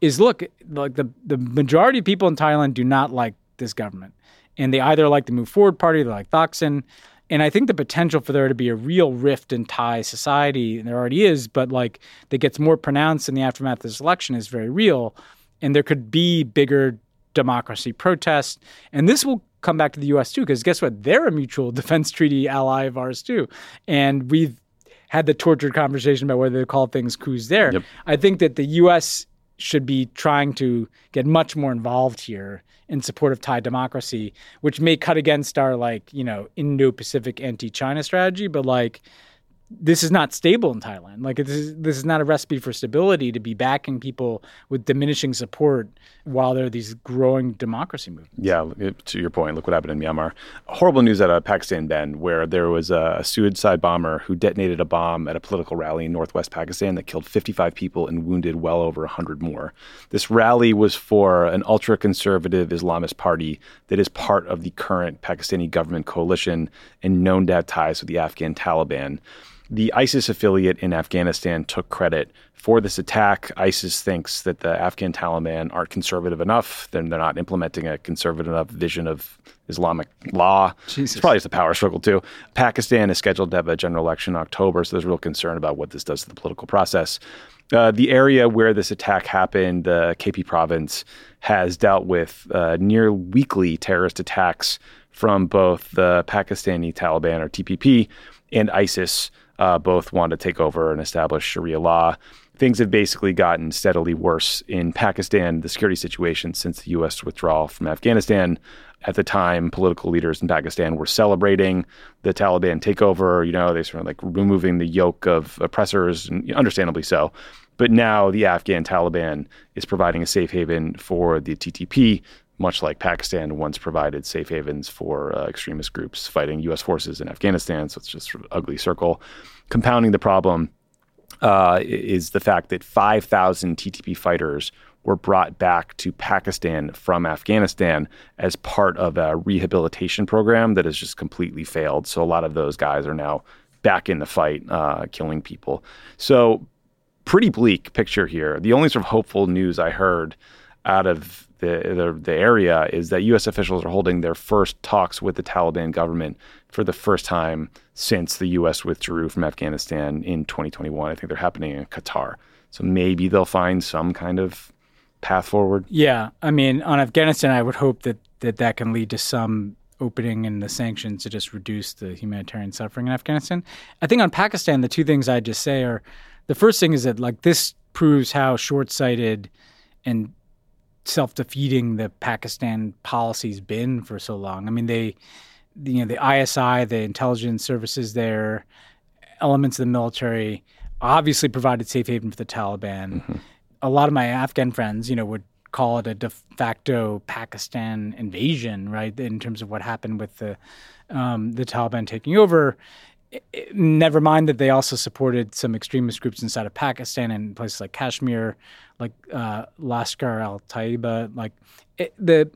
is look, like the, the majority of people in Thailand do not like this government. And they either like the Move Forward Party, they like Thaksin. And I think the potential for there to be a real rift in Thai society, and there already is, but like that gets more pronounced in the aftermath of this election is very real. And there could be bigger democracy protests. And this will come back to the US too, because guess what? They're a mutual defense treaty ally of ours too. And we've had the tortured conversation about whether to call things coups there. Yep. I think that the US should be trying to get much more involved here in support of Thai democracy, which may cut against our like, you know, Indo-Pacific anti-China strategy, but like this is not stable in Thailand. Like this is this is not a recipe for stability to be backing people with diminishing support while there are these growing democracy movements. Yeah, to your point, look what happened in Myanmar. Horrible news out of Pakistan, Ben, where there was a, suicide bomber who detonated a bomb at a political rally in northwest Pakistan that killed 55 people and wounded well over 100 more. This rally was for an ultra conservative Islamist party that is part of the current Pakistani government coalition and known to have ties with the Afghan Taliban. The ISIS affiliate in Afghanistan took credit for this attack. ISIS thinks that the Afghan Taliban aren't conservative enough. They're, they're not implementing a conservative enough vision of Islamic law. Jesus. It's probably just a power struggle, too. Pakistan is scheduled to have a general election in October, so there's real concern about what this does to the political process. Uh, the area where this attack happened, the KP province, has dealt with uh, near weekly terrorist attacks from both the Pakistani Taliban or TTP and ISIS. Uh, both want to take over and establish Sharia law. Things have basically gotten steadily worse in Pakistan, the security situation since the U.S. withdrawal from Afghanistan. At the time, political leaders in Pakistan were celebrating the Taliban takeover. You know, they sort of like removing the yoke of oppressors, and understandably so. But now the Afghan Taliban is providing a safe haven for the TTP, much like Pakistan once provided safe havens for uh, extremist groups fighting U.S. forces in Afghanistan. So it's just sort of ugly circle. Compounding the problem uh, is the fact that 5,000 TTP fighters were brought back to Pakistan from Afghanistan as part of a rehabilitation program that has just completely failed. So a lot of those guys are now back in the fight, uh, killing people. So pretty bleak picture here. The only sort of hopeful news I heard out of the, the, the area is that U.S. officials are holding their first talks with the Taliban government for the first time since the U.S. withdrew from Afghanistan in 2021. I think they're happening in Qatar. So maybe they'll find some kind of path forward. Yeah, I mean, on Afghanistan, I would hope that that, that can lead to some opening in the sanctions to just reduce the humanitarian suffering in Afghanistan. I think on Pakistan, the two things I'd just say are the first thing is that like this proves how short-sighted and self-defeating the Pakistan policy's been for so long. I mean, they, you know, the ISI, the intelligence services there, elements of the military, obviously provided safe haven for the Taliban. A lot of my Afghan friends, you know, would call it a de facto Pakistan invasion, right? In terms of what happened with the um, the Taliban taking over. I- I- Never mind that they also supported some extremist groups inside of Pakistan and places like Kashmir, like uh, Lashkar al Taiba. Like it, the,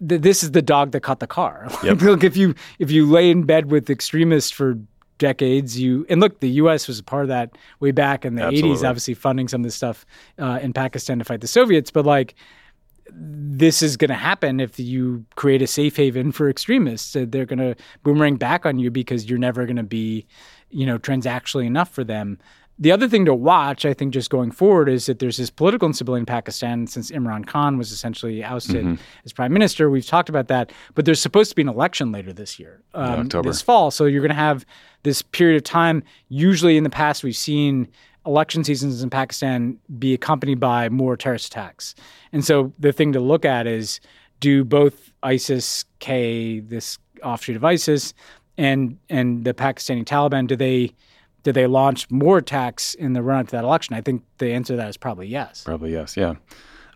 the this is the dog that caught the car. Yep. look, if you if you lay in bed with extremists for decades, you and look, the U.S. was a part of that way back in the '80s, obviously funding some of this stuff uh, in Pakistan to fight the Soviets. But like, this is going to happen if you create a safe haven for extremists. They're going to boomerang back on you because you're never going to be, you know, transactionally enough for them. The other thing to watch, I think, just going forward, is that there's this political instability in Pakistan since Imran Khan was essentially ousted as prime minister. We've talked about that, but there's supposed to be an election later this year, um, this fall. So you're going to have this period of time. Usually, in the past, we've seen election seasons in Pakistan be accompanied by more terrorist attacks. And so the thing to look at is do both ISIS K, this offshoot of ISIS, and and the Pakistani Taliban, do they did they launch more attacks in the run up to that election? I think the answer to that is probably yes. Probably yes, yeah.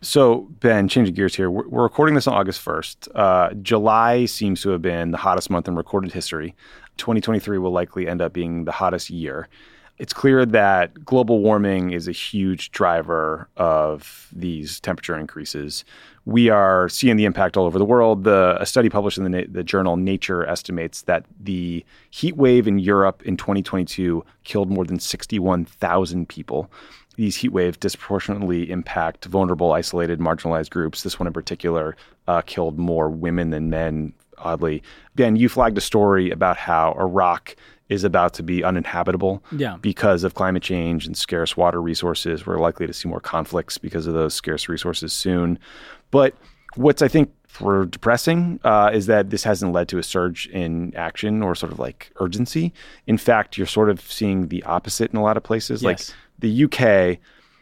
So Ben, changing gears here, we're, we're recording this on August first. Uh, July seems to have been the hottest month in recorded history. 2023 will likely end up being the hottest year. It's clear that global warming is a huge driver of these temperature increases. We are seeing the impact all over the world. The, a study published in the, the journal Nature estimates that the heat wave in Europe in 2022 killed more than 61,000 people these heat waves disproportionately impact vulnerable, isolated, marginalized groups. This one in particular uh, killed more women than men, oddly. Ben, you flagged a story about how Iraq is about to be uninhabitable Yeah. because of climate change and scarce water resources. We're likely to see more conflicts because of those scarce resources soon. But what's, I think, for depressing uh, is that this hasn't led to a surge in action or sort of like urgency. In fact, you're sort of seeing the opposite in a lot of places. Yes. Like the UK,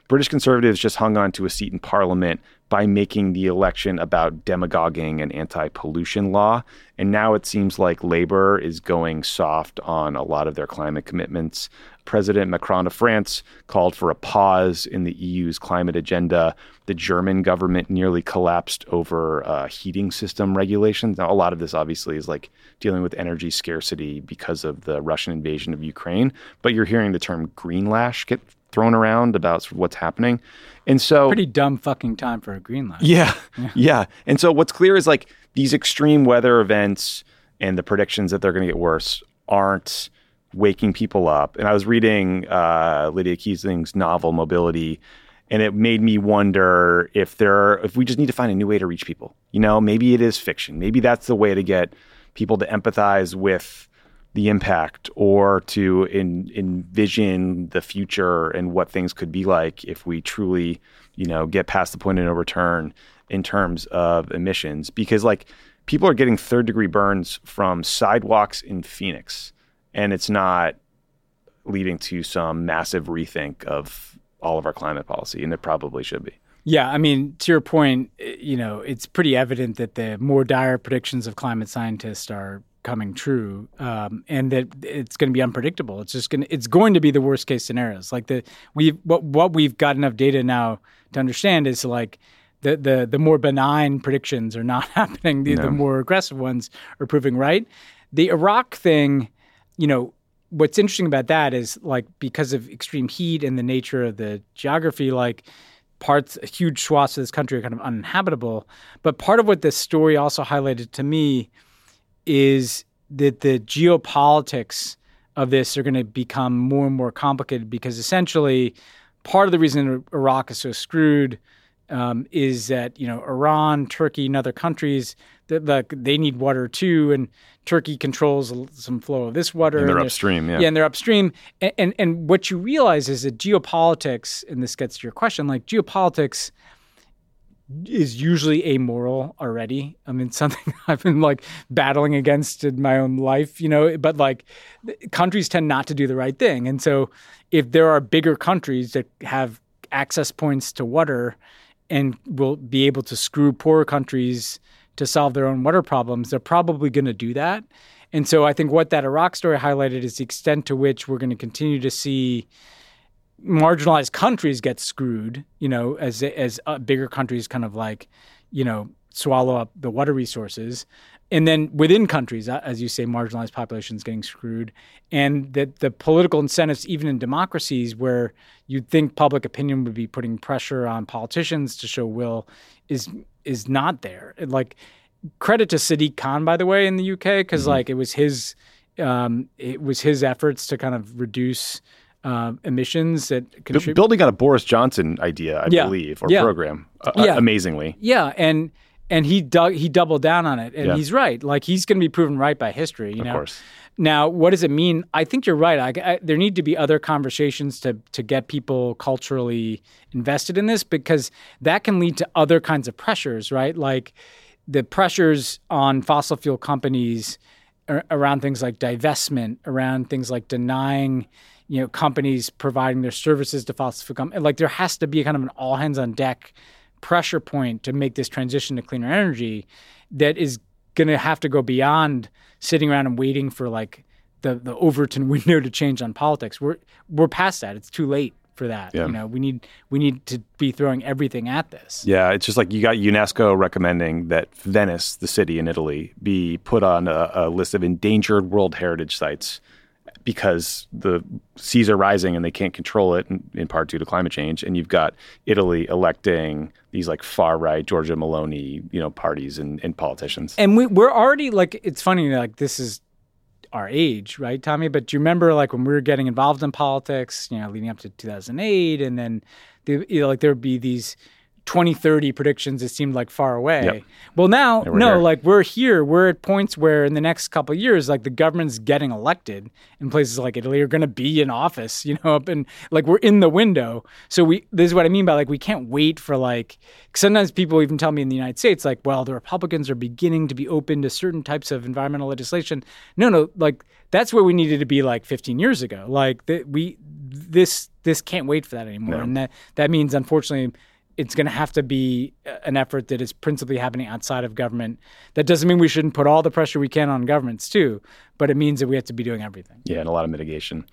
British Conservatives just hung on to a seat in Parliament by making the election about demagoguing and anti pollution law. And now it seems like Labor is going soft on a lot of their climate commitments. President Macron of France called for a pause in the EU's climate agenda. The German government nearly collapsed over uh, heating system regulations. Now, a lot of this obviously is like dealing with energy scarcity because of the Russian invasion of Ukraine. But you're hearing the term greenlash get thrown around about sort of what's happening. And so Pretty dumb fucking time for a green light. yeah, yeah. And so what's clear is like these extreme weather events and the predictions that they're going to get worse aren't waking people up. And I was reading uh, Lydia Kiesling's novel Mobility, and it made me wonder if there are, if we just need to find a new way to reach people. You know, maybe it is fiction. Maybe that's the way to get people to empathize with the impact or to in, envision the future and what things could be like if we truly, you know, get past the point of no return in terms of emissions. Because like people are getting third degree burns from sidewalks in Phoenix, and it's not leading to some massive rethink of all of our climate policy, and it probably should be. Yeah, I mean, to your point, eh, you know, it's pretty evident that the more dire predictions of climate scientists are coming true, um, and that it's going to be unpredictable. It's just going to, it's going to be the worst case scenarios. Like the we what what we've got enough data now to understand is like the the the more benign predictions are not happening. The, the more aggressive ones are proving right. The Iraq thing, you know, what's interesting about that is like because of extreme heat and the nature of the geography, like parts, huge swaths of this country are kind of uninhabitable. But part of what this story also highlighted to me is that the geopolitics of this are going to become more and more complicated because essentially part of the reason Iraq is so screwed um, is that you know Iran, Turkey, and other countries that like they need water too, and Turkey controls some flow of this water. And they're they're- upstream, yeah. yeah, and they're upstream. And, and and what you realize is that geopolitics, and this gets to your question, like geopolitics is usually amoral already. I mean, something I've been like battling against in my own life, you know, but like countries tend not to do the right thing. And so if there are bigger countries that have access points to water and will be able to screw poorer countries to solve their own water problems, they're probably going to do that. And so I think what that Iraq story highlighted is the extent to which we're going to continue to see marginalized countries get screwed, you know, as as uh, bigger countries kind of like, you know, swallow up the water resources. And then within countries, as you say, marginalized populations getting screwed, and that the political incentives, even in democracies where you'd think public opinion would be putting pressure on politicians to show will, is is not there. Like credit to Sadiq Khan, by the way, in the UK, because like it was his um, it was his efforts to kind of reduce uh, emissions that building on a Boris Johnson idea, I Yeah. believe, or Yeah. program, uh, Yeah. amazingly. Yeah, and and he dug, he doubled down on it, and Yeah. he's right. Like he's going to be proven right by history. You Of know. course. Now, what does it mean? I think you're right. I, I, there need to be other conversations to to get people culturally invested in this because that can lead to other kinds of pressures, right? Like the pressures on fossil fuel companies ar- around things like divestment, around things like denying, you know, companies providing their services to fossil fuel companies. Like there has to be kind of an all hands on deck pressure point to make this transition to cleaner energy that is going to have to go beyond sitting around and waiting for like the the Overton window to change on politics. We're we're past that. It's too late for that. Yeah. You know, we need we need to be throwing everything at this. Yeah, it's just like you got UNESCO recommending that Venice, the city in Italy, be put on a, a list of endangered World Heritage sites because the seas are rising and they can't control it, in, in part due to climate change. And you've got Italy electing these like far right Giorgia Meloni, you know, parties and, and politicians. And we we're already like it's funny like this is our age, right, Tommy? But do you remember like when we were getting involved in politics, you know, leading up to 2008 and then the, you know, like there would be these 2030 predictions it seemed like far away. Yep. Well, now, no, here. like we're here. We're at points where in the next couple of years, like the government's getting elected in places like Italy are going to be in office, you know, up and like we're in the window. So we, this is what I mean by like, we can't wait for like, sometimes people even tell me in the United States, like, well, the Republicans are beginning to be open to certain types of environmental legislation. No, no, like that's where we needed to be like 15 years ago. Like that we, this, this can't wait for that anymore. And that, that means unfortunately, it's going to have to be an effort that is principally happening outside of government. That doesn't mean we shouldn't put all the pressure we can on governments too, but it means that we have to be doing everything. Yeah, and a lot of mitigation.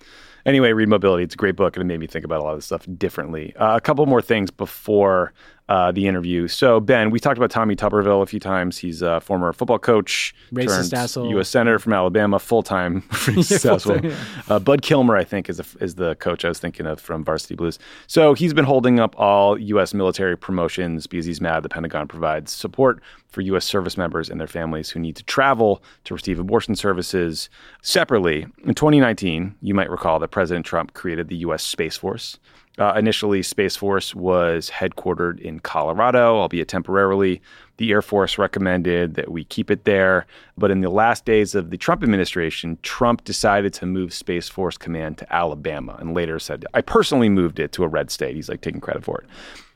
Anyway, read Mobility. It's a great book, and it made me think about a lot of this stuff differently. Uh, a couple more things before uh, the interview. So, Ben, we talked about Tommy Tuberville a few times. He's a former football coach, Racist asshole. U.S. Senator from Alabama, full time racist asshole. full-time, Uh, Bud Kilmer, I think, is, a, is the coach I was thinking of from Varsity Blues. So he's been holding up all U.S. military promotions because he's mad the Pentagon provides support for U.S. service members and their families who need to travel to receive abortion services. Separately, in 2019, you might recall that President Trump created the U.S. Space Force. Uh, initially, Space Force was headquartered in Colorado, albeit temporarily. The Air Force recommended that we keep it there. But in the last days of the Trump administration, Trump decided to move Space Force Command to Alabama and later said, I personally moved it to a red state. He's like taking credit for it.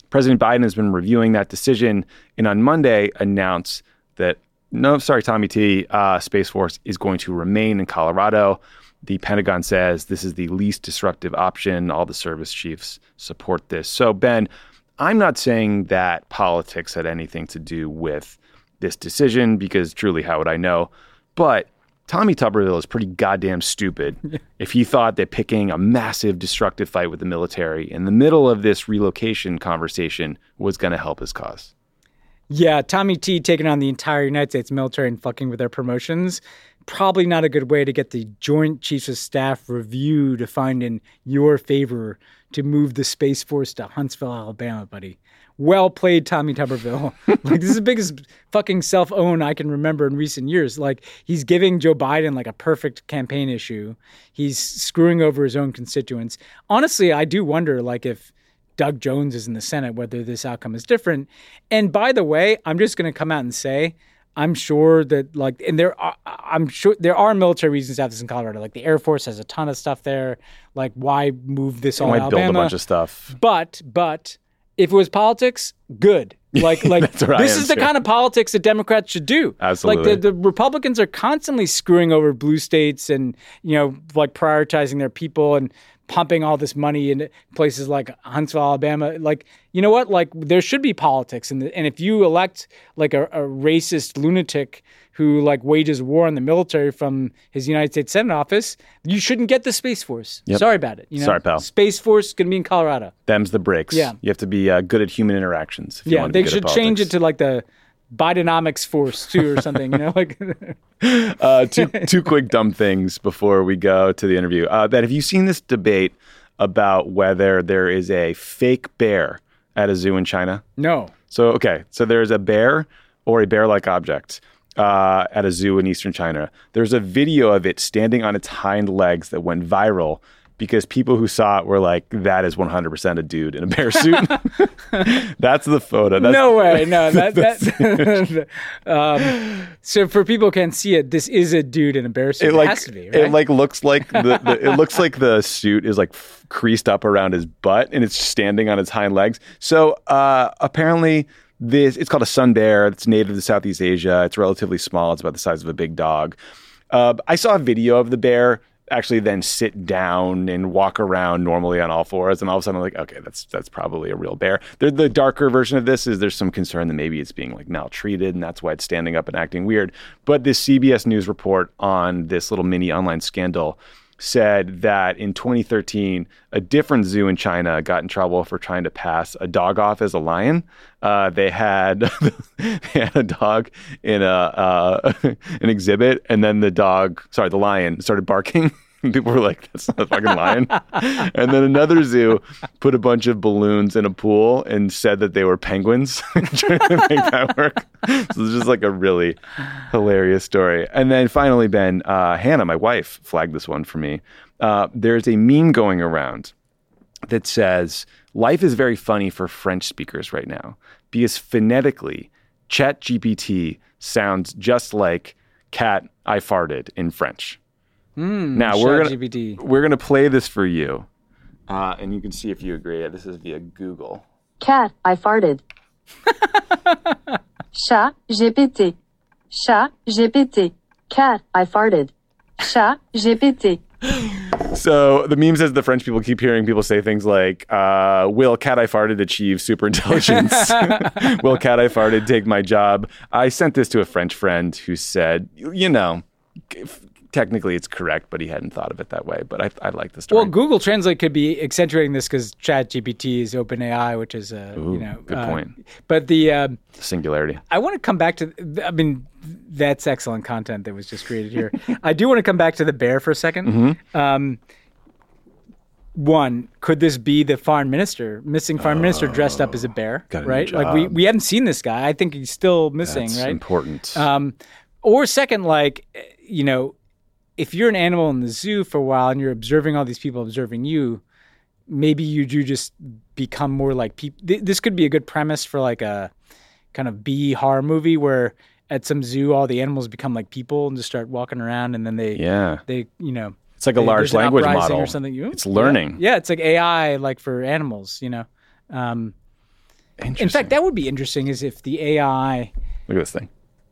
President Biden has been reviewing that decision and on Monday announced that, no, sorry, Tommy T, uh, Space Force is going to remain in Colorado. The Pentagon says this is the least disruptive option. All the service chiefs support this. So, Ben, I'm not saying that politics had anything to do with this decision because truly, how would I know? But Tommy Tuberville is pretty goddamn stupid if he thought that picking a massive destructive fight with the military in the middle of this relocation conversation was going to help his cause. Yeah, Tommy T taking on the entire United States military and fucking with their promotions. Probably not a good way to get the Joint Chiefs of Staff review to find in your favor to move the Space Force to Huntsville, Alabama, buddy. Well played, Tommy Tuberville. like this is the biggest fucking self own I can remember in recent years. Like he's giving Joe Biden like a perfect campaign issue. He's screwing over his own constituents. Honestly, I do wonder like if Doug Jones is in the Senate, whether this outcome is different. And by the way, I'm just going to come out and say, I'm sure that like, and there are, I'm sure there are military reasons to have this in Colorado. Like the Air Force has a ton of stuff there. Like, why move this all might Alabama? build a bunch of stuff. But but if it was politics, good. Like like That's what I this is the kind of politics that Democrats should do. Absolutely. Like the, the Republicans are constantly screwing over blue states and you know like prioritizing their people and pumping all this money into places like Huntsville, Alabama. Like you know what? Like there should be politics and and if you elect like a, a racist lunatic who like wages war on the military from his United States Senate office, you shouldn't get the Space Force. Sorry about it. You know? Sorry, pal. Space Force is going to be in Colorado. Them's the breaks. Yeah. You have to be uh, good at human interactions. If you Yeah, want to be they should change it to like the Bidenomics Force too, or something. You know, like uh, two two quick dumb things before we go to the interview. Uh, ben, have you seen this debate about whether there is a fake bear at a zoo in China? no. So okay, so there's a bear or a bear-like object uh, at a zoo in eastern China. There's a video of it standing on its hind legs that went viral because people who saw it were like, "That is 100% a dude in a bear suit." That's the photo. That's, no way, no. That, that um, so for people who can't see it, this is a dude in a bear suit. It It, like has to be, right? it like looks like the, the it looks like the suit is like f- creased up around his butt and it's standing on its hind legs. So uh, apparently this it's called a sun bear. It's native to Southeast Asia. It's relatively small. It's about the size of a big dog. Uh, I saw a video of the bear actually then sit down and walk around normally on all fours and all of a sudden I'm like okay that's that's probably a real bear. The, the darker version of this is there's some concern that maybe it's being like maltreated and that's why it's standing up and acting weird. But this CBS news report on this little mini online scandal said that in 2013 a different zoo in China got in trouble for trying to pass a dog off as a lion. Uh, they had they had a dog in a uh, an exhibit and then the dog sorry the lion started barking People were like, "That's not a fucking lion." and then another zoo put a bunch of balloons in a pool and said that they were penguins, trying to make that work. So it's just like a really hilarious story. And then finally, Ben uh, Hannah, my wife, flagged this one for me. Uh, there's a meme going around that says life is very funny for French speakers right now because phonetically, Chat GPT sounds just like "cat I farted" in French. Now we're gonna ChatGPT. we're gonna play this for you, uh, and you can see if you agree. This is via Google. Cat, I farted. Chat, GPT. Chat, GPT. Cat, I farted. Chat, GPT. So the meme says the French people keep hearing people say things like, uh, "Will cat I farted achieve super intelligence? Will cat I farted take my job?" I sent this to a French friend who said, "You know, if- technically it's correct, but he hadn't thought of it that way." But I, I like the story. Well, Google Translate could be accentuating this because ChatGPT is OpenAI, which is a Ooh, you know good uh, point. But the um, Singularity. I want to come back to. I mean, that's excellent content that was just created here. I do want to come back to the bear for a 2nd Mm-hmm. Um, one, could this be the foreign minister, missing foreign minister dressed up as a bear? Got a right? Like we, we haven't seen this guy. I think he's still missing, That's right? important. Um, or second, like eh, you know, if you're an animal in the zoo for a while and you're observing all these people observing you, maybe you do just become more like people. Th- this could be a good premise for like a kind of B horror movie where at some zoo all the animals become like people and just start walking around and then they yeah, they you know it's like a they- large language model or something. You- It's learning. Yeah, it's like AI like for animals. You know. Um, in fact, that would be interesting. Is if the AI Look at this thing.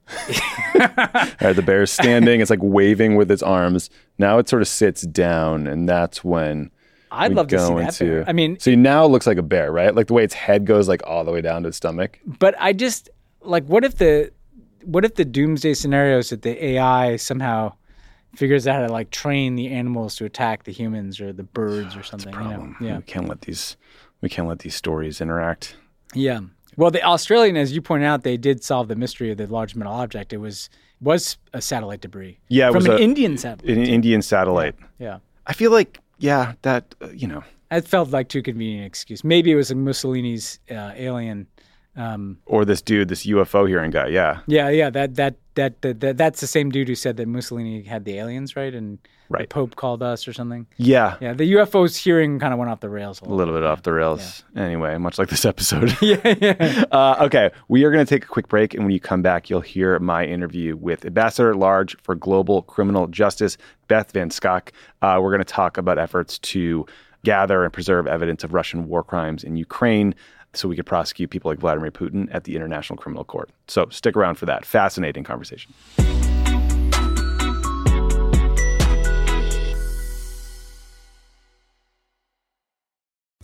Right, the bear's standing. It's like waving with its arms. Now it sort of sits down, and that's when I'd love to see that. into. bear. I mean, see now it looks like a bear, right? Like the way its head goes, like all the way down to its stomach. but I just like what if the what if the doomsday scenarios that the AI somehow figures out how to like train the animals to attack the humans or the birds or something. You know? Problem. Yeah. We can't let these. We can't let these stories interact. Yeah. Well, the Australian, as you pointed out, they did solve the mystery of the large metal object. It was was a satellite debris. Yeah, it from an a- Indian satellite. An Indian satellite. yeah. I feel like, yeah, that uh, you know, It felt like too convenient an excuse. Maybe it was a Mussolini's uh, alien. Um, or this dude, this UFO hearing guy. Yeah, yeah, yeah. That, that that that that that's the same dude who said that Mussolini had the aliens, right? And Right. Pope called us or something. yeah, Yeah, the UFO's hearing kind of went off the rails a a little. little bit off the rails. Anyway, much like this episode. yeah, yeah. Uh, okay, we are going to take a quick break, and when you come back, you'll hear my interview with Ambassador at Large for Global Criminal Justice, Beth Van Schaack. Uh, we're going to talk about efforts to gather and preserve evidence of Russian war crimes in Ukraine so we could prosecute people like Vladimir Putin at the International Criminal Court. So stick around for that. Fascinating conversation.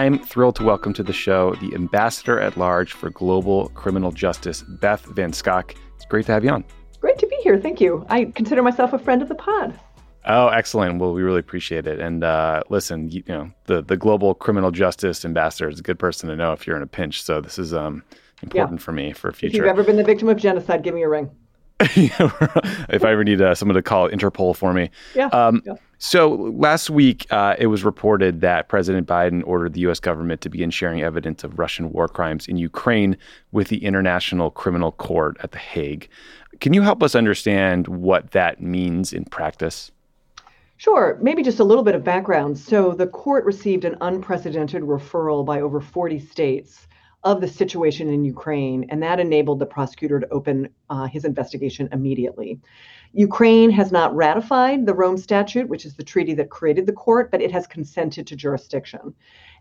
I'm thrilled to welcome to the show the Ambassador at Large for Global Criminal Justice, Beth Van Schaack. It's great to have you on. Great to be here. Thank you. I consider myself a friend of the pod. Oh, excellent. Well, we really appreciate it. And uh, listen, you, you know, the, the Global Criminal Justice Ambassador is a good person to know if you're in a pinch. So this is um, important for me for future. If you've ever been the victim of genocide, give me a ring. if I ever need uh, someone to call Interpol for me. Yeah. Um, yeah. So last week, uh, it was reported that President Biden ordered the U.S. government to begin sharing evidence of Russian war crimes in Ukraine with the International Criminal Court at The Hague. Can you help us understand what that means in practice? Sure. Maybe just a little bit of background. So, the court received an unprecedented referral by over 40 states of the situation in Ukraine, and that enabled the prosecutor to open uh, his investigation immediately. Ukraine has not ratified the Rome Statute, which is the treaty that created the court, but it has consented to jurisdiction.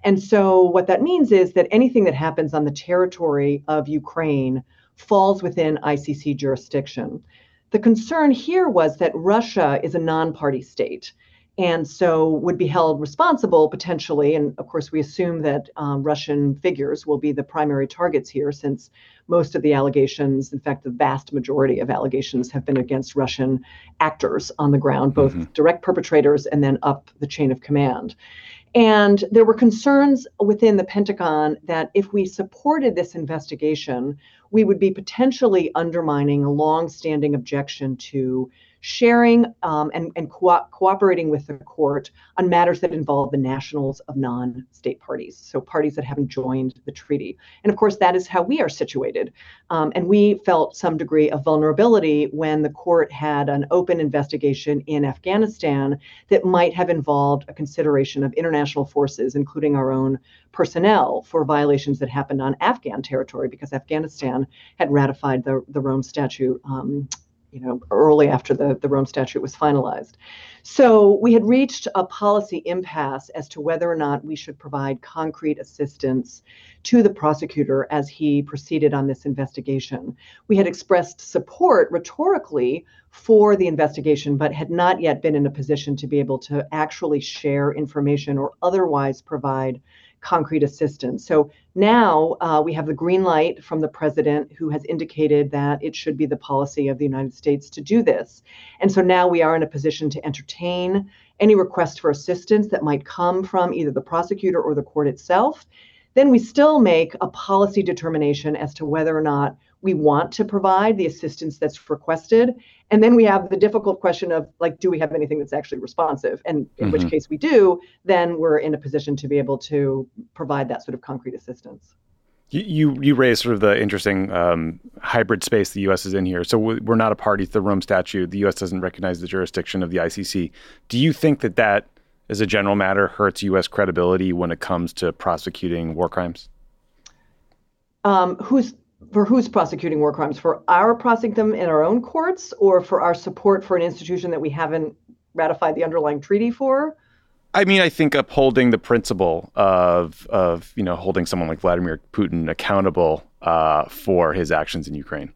And so, what that means is that anything that happens on the territory of Ukraine falls within ICC jurisdiction. The concern here was that Russia is a non party state and so would be held responsible potentially. And of course, we assume that um, Russian figures will be the primary targets here, since most of the allegations, in fact, the vast majority of allegations, have been against Russian actors on the ground, both mm-hmm. direct perpetrators and then up the chain of command. And there were concerns within the Pentagon that if we supported this investigation, we would be potentially undermining a long-standing objection to sharing um, and, and co- cooperating with the court on matters that involve the nationals of non state parties, so parties that haven't joined the treaty. And of course, that is how we are situated. Um, and we felt some degree of vulnerability when the court had an open investigation in Afghanistan that might have involved a consideration of international forces, including our own personnel, for violations that happened on Afghan territory because Afghanistan had ratified the, the Rome Statute um, you know, early after the, the Rome Statute was finalized. So we had reached a policy impasse as to whether or not we should provide concrete assistance to the prosecutor as he proceeded on this investigation. We had expressed support rhetorically for the investigation, but had not yet been in a position to be able to actually share information or otherwise provide concrete assistance. So now uh, we have the green light from the president who has indicated that it should be the policy of the United States to do this. And so now we are in a position to entertain any request for assistance that might come from either the prosecutor or the court itself. Then we still make a policy determination as to whether or not we want to provide the assistance that's requested and then we have the difficult question of like do we have anything that's actually responsive and in mm-hmm. which case we do then we're in a position to be able to provide that sort of concrete assistance you you, you raised sort of the interesting um, hybrid space the U.S. is in here. So we're not a party to the Rome Statute. The U.S. doesn't recognize the jurisdiction of the ICC. Do you think that that, as a general matter, hurts U.S. credibility when it comes to prosecuting war crimes? Um, who's for who's prosecuting war crimes? For our prosecuting them in our own courts, or for our support for an institution that we haven't ratified the underlying treaty for? I mean, I think upholding the principle of of you know holding someone like Vladimir Putin accountable uh, for his actions in Ukraine.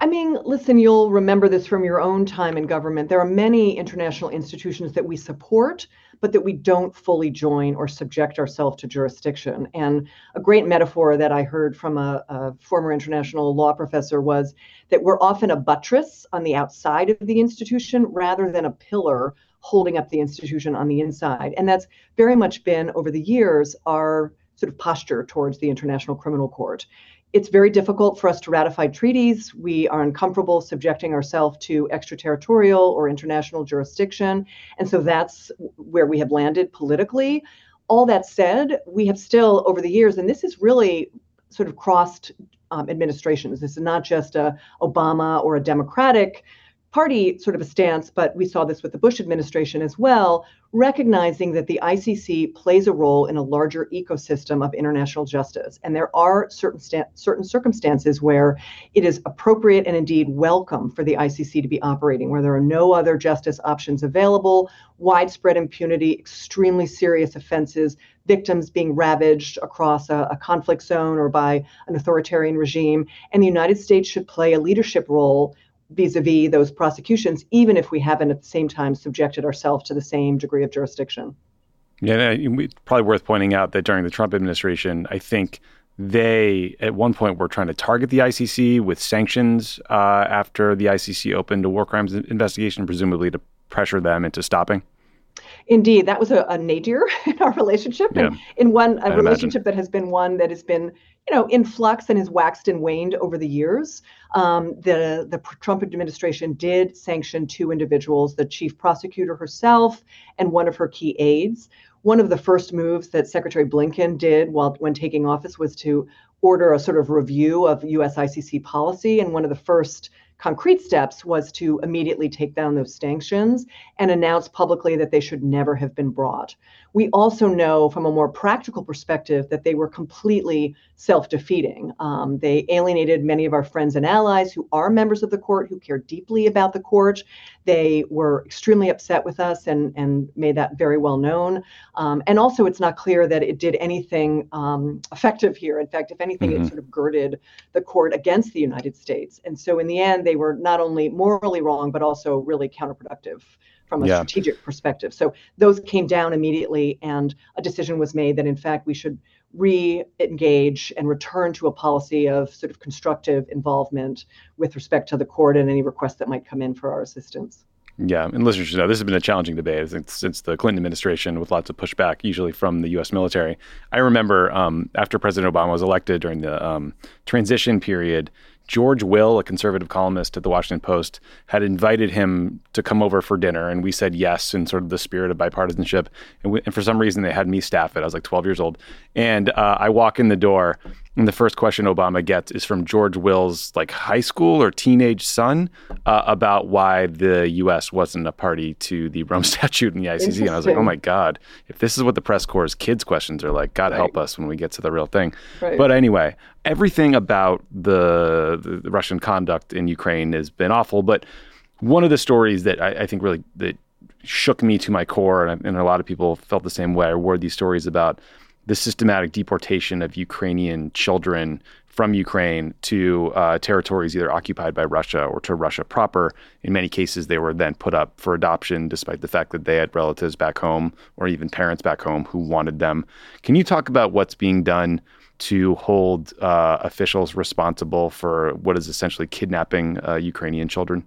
I mean, listen, you'll remember this from your own time in government. There are many international institutions that we support but that we don't fully join or subject ourselves to jurisdiction. And a great metaphor that I heard from a, a, former international law professor was that we're often a buttress on the outside of the institution rather than a pillar holding up the institution on the inside. And that's very much been over the years our sort of posture towards the International Criminal Court it's very difficult for us to ratify treaties. We are uncomfortable subjecting ourselves to extraterritorial or international jurisdiction. And so that's where we have landed politically. All that said, we have still, over the years, and this is really sort of crossed um, administrations. This is not just a Obama or a Democratic party sort of a stance, but we saw this with the Bush administration as well, recognizing that the ICC plays a role in a larger ecosystem of international justice. And there are certain certain circumstances where it is appropriate and indeed welcome for the ICC to be operating, where there are no other justice options available, widespread impunity, extremely serious offenses, victims being ravaged across a, a conflict zone or by an authoritarian regime. And the United States should play a leadership role vis-a-vis those prosecutions, even if we haven't at the same time subjected ourselves to the same degree of jurisdiction. Yeah, it's probably worth pointing out that during the Trump administration, I think they at one point were trying to target the ICC with sanctions uh, after the ICC opened a war crimes investigation, presumably to pressure them into stopping. Indeed, that was a, a nadir in our relationship, yeah, and in one a relationship imagine. that has been one that has been you know, in flux and has waxed and waned over the years. Um, the the Trump administration did sanction two individuals, the chief prosecutor herself and one of her key aides. One of the first moves that Secretary Blinken did while when taking office was to order a sort of review of U.S. ICC policy, and one of the first concrete steps was to immediately take down those sanctions and announce publicly that they should never have been brought. We also know from a more practical perspective that they were completely self defeating. Um, they alienated many of our friends and allies who are members of the court, who care deeply about the court. They were extremely upset with us and, and made that very well known. Um, and also, it's not clear that it did anything um, effective here. In fact, if anything, mm-hmm. it sort of girded the court against the United States. And so, in the end, they were not only morally wrong, but also really counterproductive from a yeah. strategic perspective. So those came down immediately, and a decision was made that in fact we should re-engage and return to a policy of sort of constructive involvement with respect to the court and any requests that might come in for our assistance. Yeah, and listeners should know this has been a challenging debate since the Clinton administration, with lots of pushback, usually from the U.S. military. I remember um, after President Obama was elected during the um, transition period, George Will, a conservative columnist at the Washington Post, had invited him to come over for dinner, and we said yes in sort of the spirit of bipartisanship. And, we, and for some reason, they had me staff it. I was like 12 years old, and uh, I walk in the door, and the first question Obama gets is from George Will's like high school or teenage son uh, about why the U.S. wasn't a party to the Rome Statute and the ICC. And I was like, oh my God, if this is what the press corps' kids' questions are like, God right. help us when we get to the real thing. Right. But anyway, everything about the, the, Russian conduct in Ukraine has been awful. But one of the stories that I, I think really that shook me to my core, and, and a lot of people felt the same way, were these stories about the systematic deportation of Ukrainian children from Ukraine to uh, territories either occupied by Russia or to Russia proper. In many cases, they were then put up for adoption, despite the fact that they had relatives back home or even parents back home who wanted them. Can you talk about what's being done to hold uh, officials responsible for what is essentially kidnapping uh, Ukrainian children?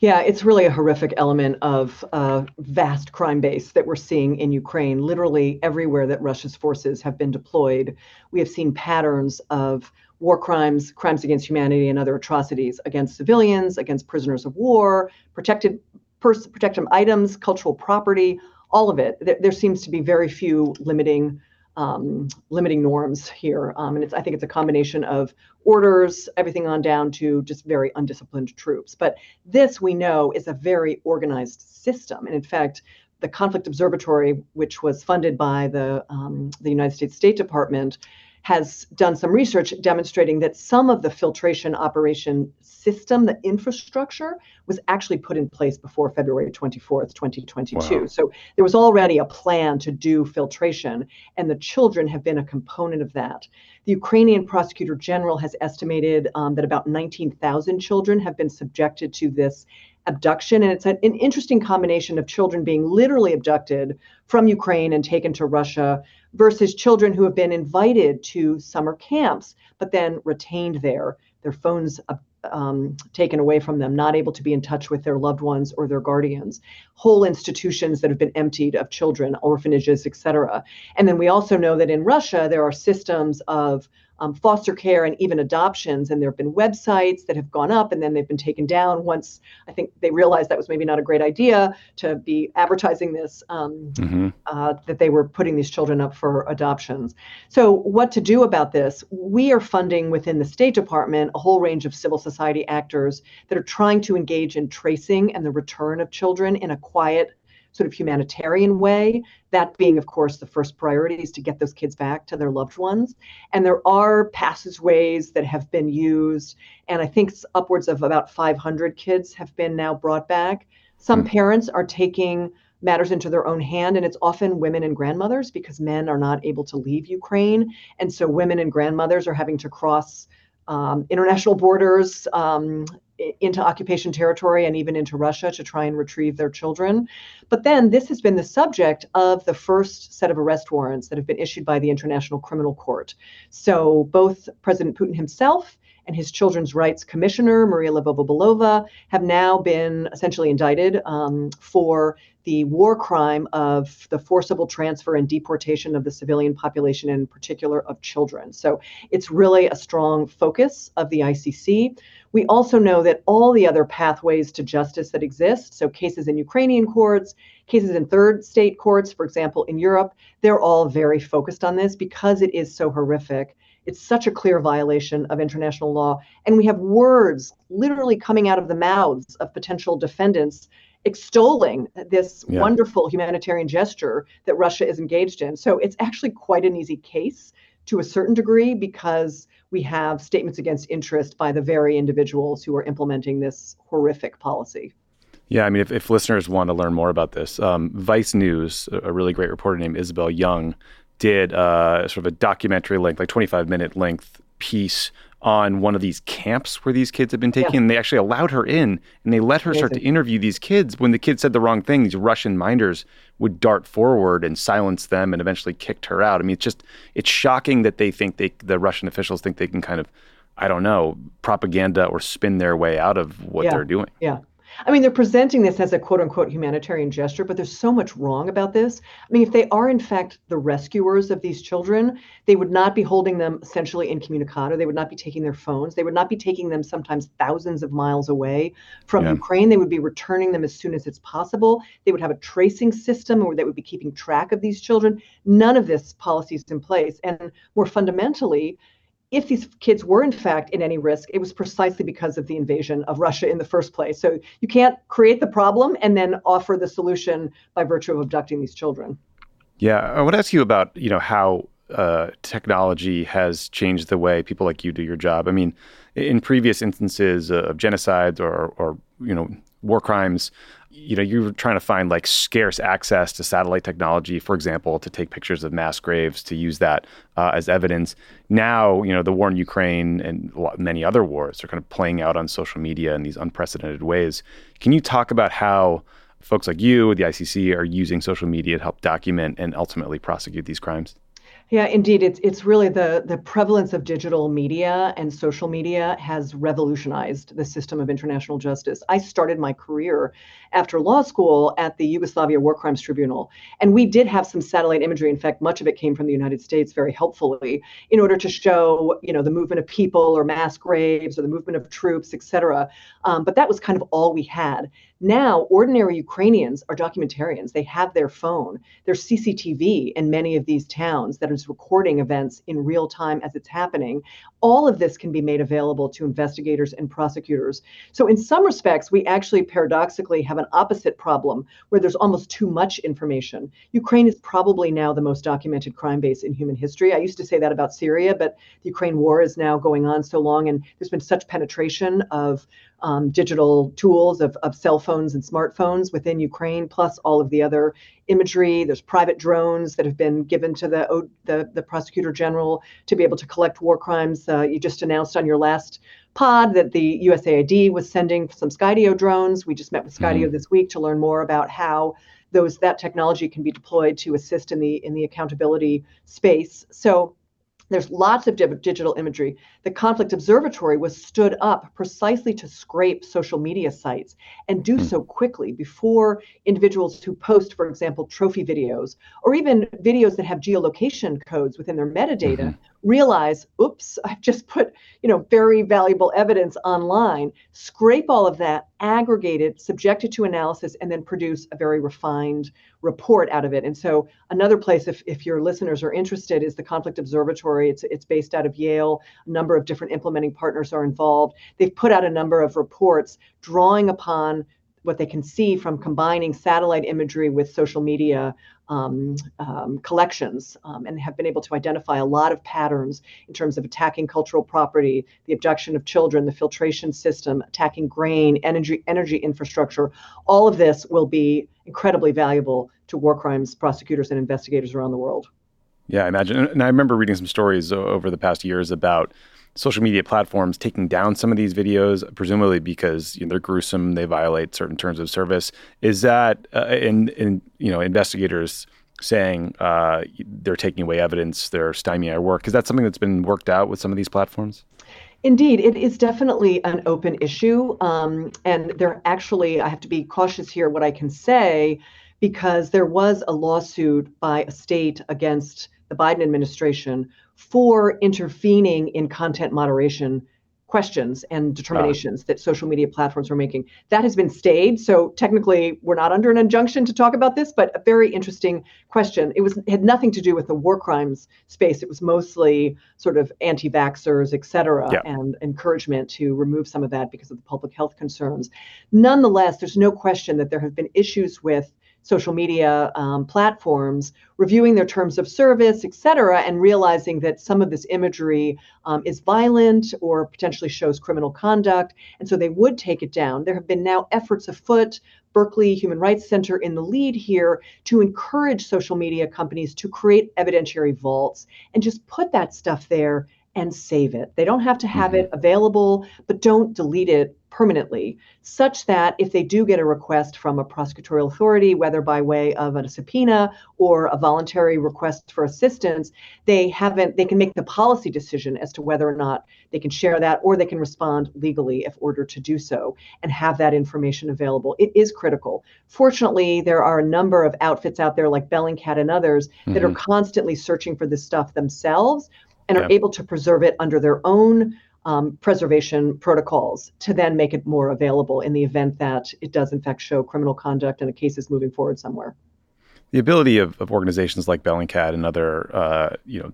Yeah, it's really a horrific element of a vast crime base that we're seeing in Ukraine. Literally everywhere that Russia's forces have been deployed, we have seen patterns of war crimes, crimes against humanity, and other atrocities against civilians, against prisoners of war, protected pers- protected items, cultural property, all of it. There, there seems to be very few limiting um, limiting norms here. Um, and it's, I think it's a combination of orders, everything on down to just very undisciplined troops. But this we know is a very organized system. And in fact, the Conflict Observatory, which was funded by the, um, the United States State Department, has done some research demonstrating that some of the filtration operation system, the infrastructure, was actually put in place before February 24th, 2022. Wow. So there was already a plan to do filtration, and the children have been a component of that. The Ukrainian prosecutor general has estimated um, that about 19,000 children have been subjected to this abduction. And it's an, an interesting combination of children being literally abducted from Ukraine and taken to Russia versus children who have been invited to summer camps, but then retained there, their phones um, taken away from them, not able to be in touch with their loved ones or their guardians, whole institutions that have been emptied of children, orphanages, etc. And then we also know that in Russia, there are systems of um, foster care and even adoptions. And there have been websites that have gone up and then they've been taken down once I think they realized that was maybe not a great idea to be advertising this, um, mm-hmm. uh, that they were putting these children up for adoptions. So, what to do about this? We are funding within the State Department a whole range of civil society actors that are trying to engage in tracing and the return of children in a quiet, sort of humanitarian way. That being, of course, the first priority is to get those kids back to their loved ones. And there are passageways that have been used, and I think upwards of about 500 kids have been now brought back. Some mm. parents are taking matters into their own hand, and it's often women and grandmothers because men are not able to leave Ukraine, and so women and grandmothers are having to cross um, international borders um, into occupation territory and even into Russia to try and retrieve their children. But then this has been the subject of the first set of arrest warrants that have been issued by the International Criminal Court. So both President Putin himself and his children's rights commissioner, Maria Lvova-Belova, have now been essentially indicted um, for the war crime of the forcible transfer and deportation of the civilian population, in particular of children. So it's really a strong focus of the ICC. We also know that all the other pathways to justice that exist, so cases in Ukrainian courts, cases in third state courts, for example, in Europe, they're all very focused on this because it is so horrific. It's such a clear violation of international law. And we have words literally coming out of the mouths of potential defendants extolling this yeah. wonderful humanitarian gesture that Russia is engaged in. So it's actually quite an easy case to a certain degree because we have statements against interest by the very individuals who are implementing this horrific policy. Yeah, I mean, if, if listeners want to learn more about this, um, Vice News, a really great reporter named Isobel Yeung, did uh, sort of a documentary length, like 25 minute length piece on one of these camps where these kids have been taken. Yeah. And they actually allowed her in and they let her Amazing. start to interview these kids. When the kids said the wrong thing, these Russian minders would dart forward and silence them and eventually kicked her out. I mean, it's just, it's shocking that they think they, the Russian officials think they can kind of, I don't know, propaganda or spin their way out of what yeah. they're doing. Yeah. I mean, they're presenting this as a quote unquote humanitarian gesture, but there's so much wrong about this. I mean, if they are in fact the rescuers of these children, they would not be holding them essentially incommunicado. They would not be taking their phones. They would not be taking them sometimes thousands of miles away from yeah. Ukraine. They would be returning them as soon as it's possible. They would have a tracing system or they would be keeping track of these children. None of this policy is in place. And more fundamentally, if these kids were in fact in any risk, it was precisely because of the invasion of Russia in the first place. So you can't create the problem and then offer the solution by virtue of abducting these children. Yeah, I want to ask you about you know how uh, technology has changed the way people like you do your job. I mean, in previous instances of genocides or or you know war crimes, you know, you were trying to find like scarce access to satellite technology, for example, to take pictures of mass graves, to use that uh, as evidence. Now, you know, the war in Ukraine and many other wars are kind of playing out on social media in these unprecedented ways. Can you talk about how folks like you, the ICC, are using social media to help document and ultimately prosecute these crimes? Yeah, indeed. It's it's really the the prevalence of digital media and social media has revolutionized the system of international justice. I started my career after law school at the Yugoslavia War Crimes Tribunal, and we did have some satellite imagery. In fact, much of it came from the United States, very helpfully, in order to show you know the movement of people or mass graves or the movement of troops, et cetera. Um, but that was kind of all we had. Now, ordinary Ukrainians are documentarians. They have their phone. There's CCTV in many of these towns that is recording events in real time as it's happening. All of this can be made available to investigators and prosecutors. So, in some respects, we actually paradoxically have an opposite problem where there's almost too much information. Ukraine is probably now the most documented crime base in human history. I used to say that about Syria, but the Ukraine war is now going on so long, and there's been such penetration of um, digital tools of, of cell phones and smartphones within Ukraine, plus all of the other imagery. There's private drones that have been given to the the, the prosecutor general to be able to collect war crimes. Uh, you just announced on your last pod that the USAID was sending some Skydio drones. We just met with Skydio mm-hmm. this week to learn more about how those that technology can be deployed to assist in the in the accountability space. So there's lots of digital imagery. The Conflict Observatory was stood up precisely to scrape social media sites and do hmm. so quickly before individuals who post, for example, trophy videos or even videos that have geolocation codes within their metadata mm-hmm realize, oops, I've just put, you know, very valuable evidence online, scrape all of that, aggregate it, subject it to analysis, and then produce a very refined report out of it. And so another place, if, if your listeners are interested, is the Conflict Observatory. It's, it's based out of Yale. A number of different implementing partners are involved. They've put out a number of reports drawing upon what they can see from combining satellite imagery with social media um, um, collections um, and have been able to identify a lot of patterns in terms of attacking cultural property, the abduction of children, the filtration system, attacking grain, energy, energy infrastructure. All of this will be incredibly valuable to war crimes prosecutors and investigators around the world. Yeah, I imagine. And I remember reading some stories over the past years about social media platforms taking down some of these videos, presumably because you know, they're gruesome, they violate certain terms of service. Is that uh, in in you know investigators saying uh, they're taking away evidence, they're stymieing our work? Is that something that's been worked out with some of these platforms? Indeed, it is definitely an open issue, um, and there actually I have to be cautious here what I can say because there was a lawsuit by a state against the Biden administration for intervening in content moderation questions and determinations that social media platforms were making. That has been stayed. So technically, we're not under an injunction to talk about this, but a very interesting question. It was had nothing to do with the war crimes space. It was mostly sort of anti-vaxxers, et cetera, Yeah. and encouragement to remove some of that because of the public health concerns. Nonetheless, there's no question that there have been issues with social media um, platforms reviewing their terms of service, et cetera, and realizing that some of this imagery um, is violent or potentially shows criminal conduct. And so they would take it down. There have been now efforts afoot. Berkeley Human Rights Center in the lead here to encourage social media companies to create evidentiary vaults and just put that stuff there and save it. They don't have to have it available, but don't delete it permanently, such that if they do get a request from a prosecutorial authority, whether by way of a subpoena or a voluntary request for assistance, they haven't they can make the policy decision as to whether or not they can share that or they can respond legally if ordered to do so and have that information available. It is critical. Fortunately, there are a number of outfits out there like Bellingcat and others that are Mhm. constantly searching for this stuff themselves and are able to preserve it under their own um, preservation protocols to then make it more available in the event that it does in fact show criminal conduct and a case is moving forward somewhere. the ability of, of organizations like Bellingcat and other, uh, you know,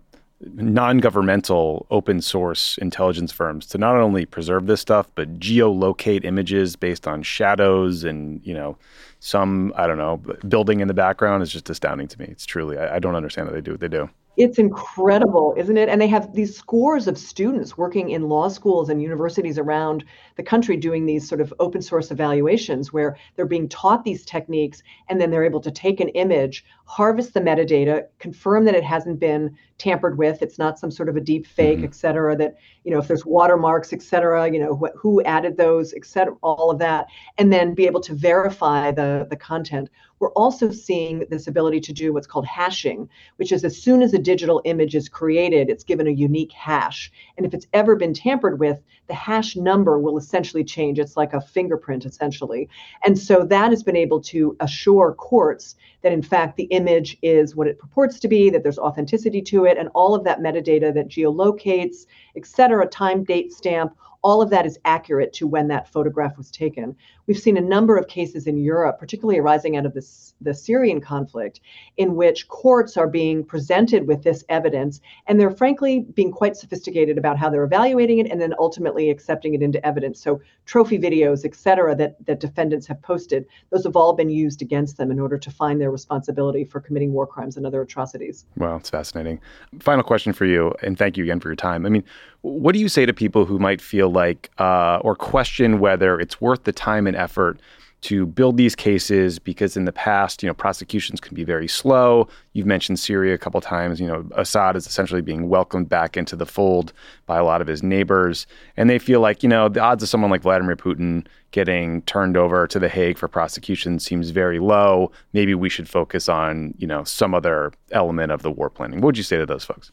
non-governmental open source intelligence firms to not only preserve this stuff but geolocate images based on shadows and you know some I don't know building in the background is just astounding to me. It's truly I, I don't understand how they do what they do. It's incredible, isn't it? And they have these scores of students working in law schools and universities around the country doing these sort of open source evaluations where they're being taught these techniques and then they're able to take an image, harvest the metadata, confirm that it hasn't been tampered with, it's not some sort of a deep fake, Mhm. et cetera, that, you know, if there's watermarks, et cetera, you know, wh- who added those, et cetera, all of that, and then be able to verify the, the content. We're also seeing this ability to do what's called hashing, which is as soon as a digital image is created, it's given a unique hash. And if it's ever been tampered with, the hash number will essentially change. It's like a fingerprint, essentially. And so that has been able to assure courts that, in fact, the image is what it purports to be, that there's authenticity to it, and all of that metadata that geolocates, et cetera, time, date, stamp, all of that is accurate to when that photograph was taken. We've seen a number of cases in Europe, particularly arising out of this, the Syrian conflict, in which courts are being presented with this evidence, and they're frankly being quite sophisticated about how they're evaluating it and then ultimately accepting it into evidence. So trophy videos, et cetera, that, that defendants have posted, those have all been used against them in order to find their responsibility for committing war crimes and other atrocities. Wow, it's fascinating. Final question for you, and thank you again for your time. I mean, what do you say to people who might feel like uh, or question whether it's worth the time and effort to build these cases? Because in the past, you know, prosecutions can be very slow. You've mentioned Syria a couple times. You know, Assad is essentially being welcomed back into the fold by a lot of his neighbors, and they feel like you know the odds of someone like Vladimir Putin getting turned over to the Hague for prosecution seems very low. Maybe we should focus on you know some other element of the war planning. What would you say to those folks?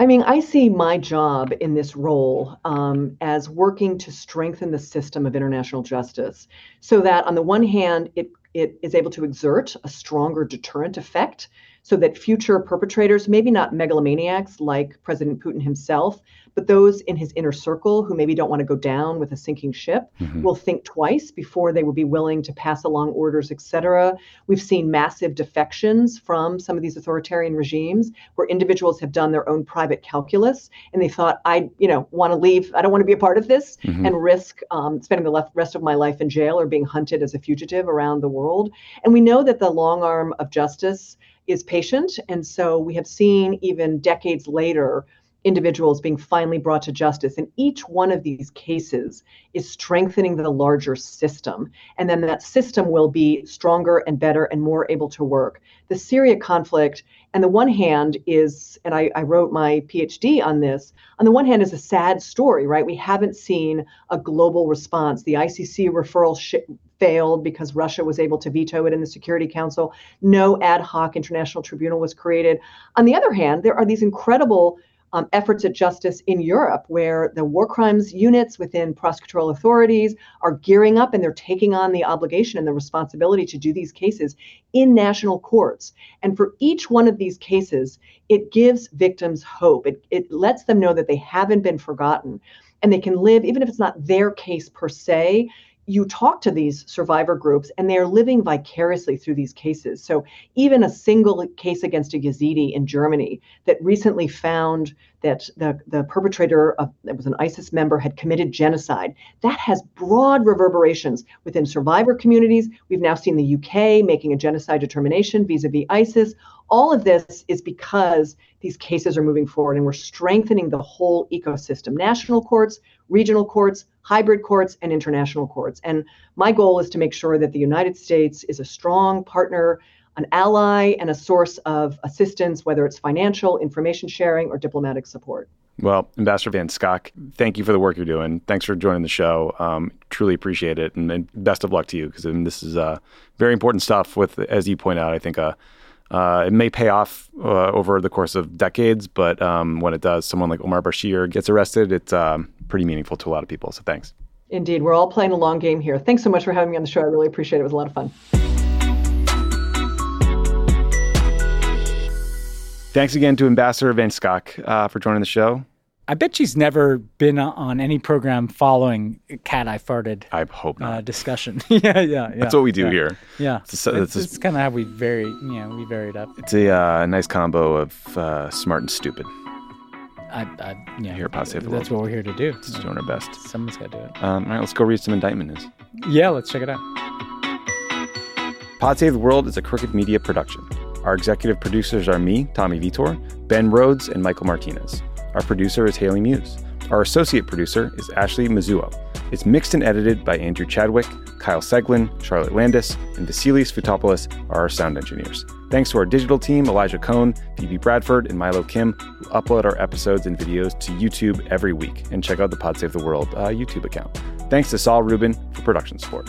I mean, I see my job in this role um, as working to strengthen the system of international justice so that, on the one hand, it, it is able to exert a stronger deterrent effect so that future perpetrators, maybe not megalomaniacs like President Putin himself, but those in his inner circle who maybe don't want to go down with a sinking ship, Mhm. will think twice before they would be willing to pass along orders, et cetera. We've seen massive defections from some of these authoritarian regimes where individuals have done their own private calculus and they thought, I, you know, want to leave. I don't want to be a part of this Mhm. and risk um, spending the left, rest of my life in jail or being hunted as a fugitive around the world. And we know that the long arm of justice is patient. And so we have seen even decades later individuals being finally brought to justice. And each one of these cases is strengthening the larger system. And then that system will be stronger and better and more able to work. The Syria conflict, on the one hand, is, and I, I wrote my PhD on this, on the one hand, is a sad story, right? We haven't seen a global response. The ICC referral sh- failed because Russia was able to veto it in the Security Council. No ad hoc international tribunal was created. On the other hand, there are these incredible um, efforts at justice in Europe, where the war crimes units within prosecutorial authorities are gearing up and they're taking on the obligation and the responsibility to do these cases in national courts. And for each one of these cases, it gives victims hope. It, it lets them know that they haven't been forgotten and they can live, even if it's not their case per se, you talk to these survivor groups and they're living vicariously through these cases. So even a single case against a Yazidi in Germany that recently found that the, the perpetrator of that was an ISIS member had committed genocide, that has broad reverberations within survivor communities. We've now seen the UK making a genocide determination vis-a-vis ISIS. All of this is because these cases are moving forward and we're strengthening the whole ecosystem, national courts, regional courts, hybrid courts, and international courts. And my goal is to make sure that the United States is a strong partner, an ally, and a source of assistance, whether it's financial, information sharing, or diplomatic support. Well, Ambassador Van Schaack, thank you for the work you're doing. Thanks for joining the show. Um, truly appreciate it, and, and, best of luck to you because this is uh, very important stuff. With, as you point out, I think uh, uh, it may pay off uh, over the course of decades, but um, when it does, someone like Omar Bashir gets arrested, it's um, pretty meaningful to a lot of people. So thanks. Indeed. We're all playing a long game here. Thanks so much for having me on the show. I really appreciate it. It was a lot of fun. Thanks again to Ambassador Van Schaack uh, for joining the show. I bet she's never been on any program following "Cat I Farted." I hope not. Uh, discussion. yeah, yeah, yeah. That's what we do yeah. here. Yeah, it's, a, it's, it's, it's kind of how we vary. You know, we varied up. It's a uh, nice combo of uh, smart and stupid. I, I yeah, here at Pod the World. That's World. what we're here to do. Just doing our best. Someone's got to do it. Um, all right, let's go read some indictment news. Yeah, let's check it out. Pod Save the World is a Crooked Media production. Our executive producers are me, Tommy Vitor, Ben Rhodes, and Michael Martinez. Our producer is Haley Muse. Our associate producer is Ashley Mizuo. It's mixed and edited by Andrew Chadwick, Kyle Seglin, Charlotte Landis, and Vasilis Fotopoulos are our sound engineers. Thanks to our digital team, Elijah Cohn, Phoebe Bradford, and Milo Kim, who upload our episodes and videos to YouTube every week. And check out the Pod Save the World uh, YouTube account. Thanks to Saul Rubin for production support.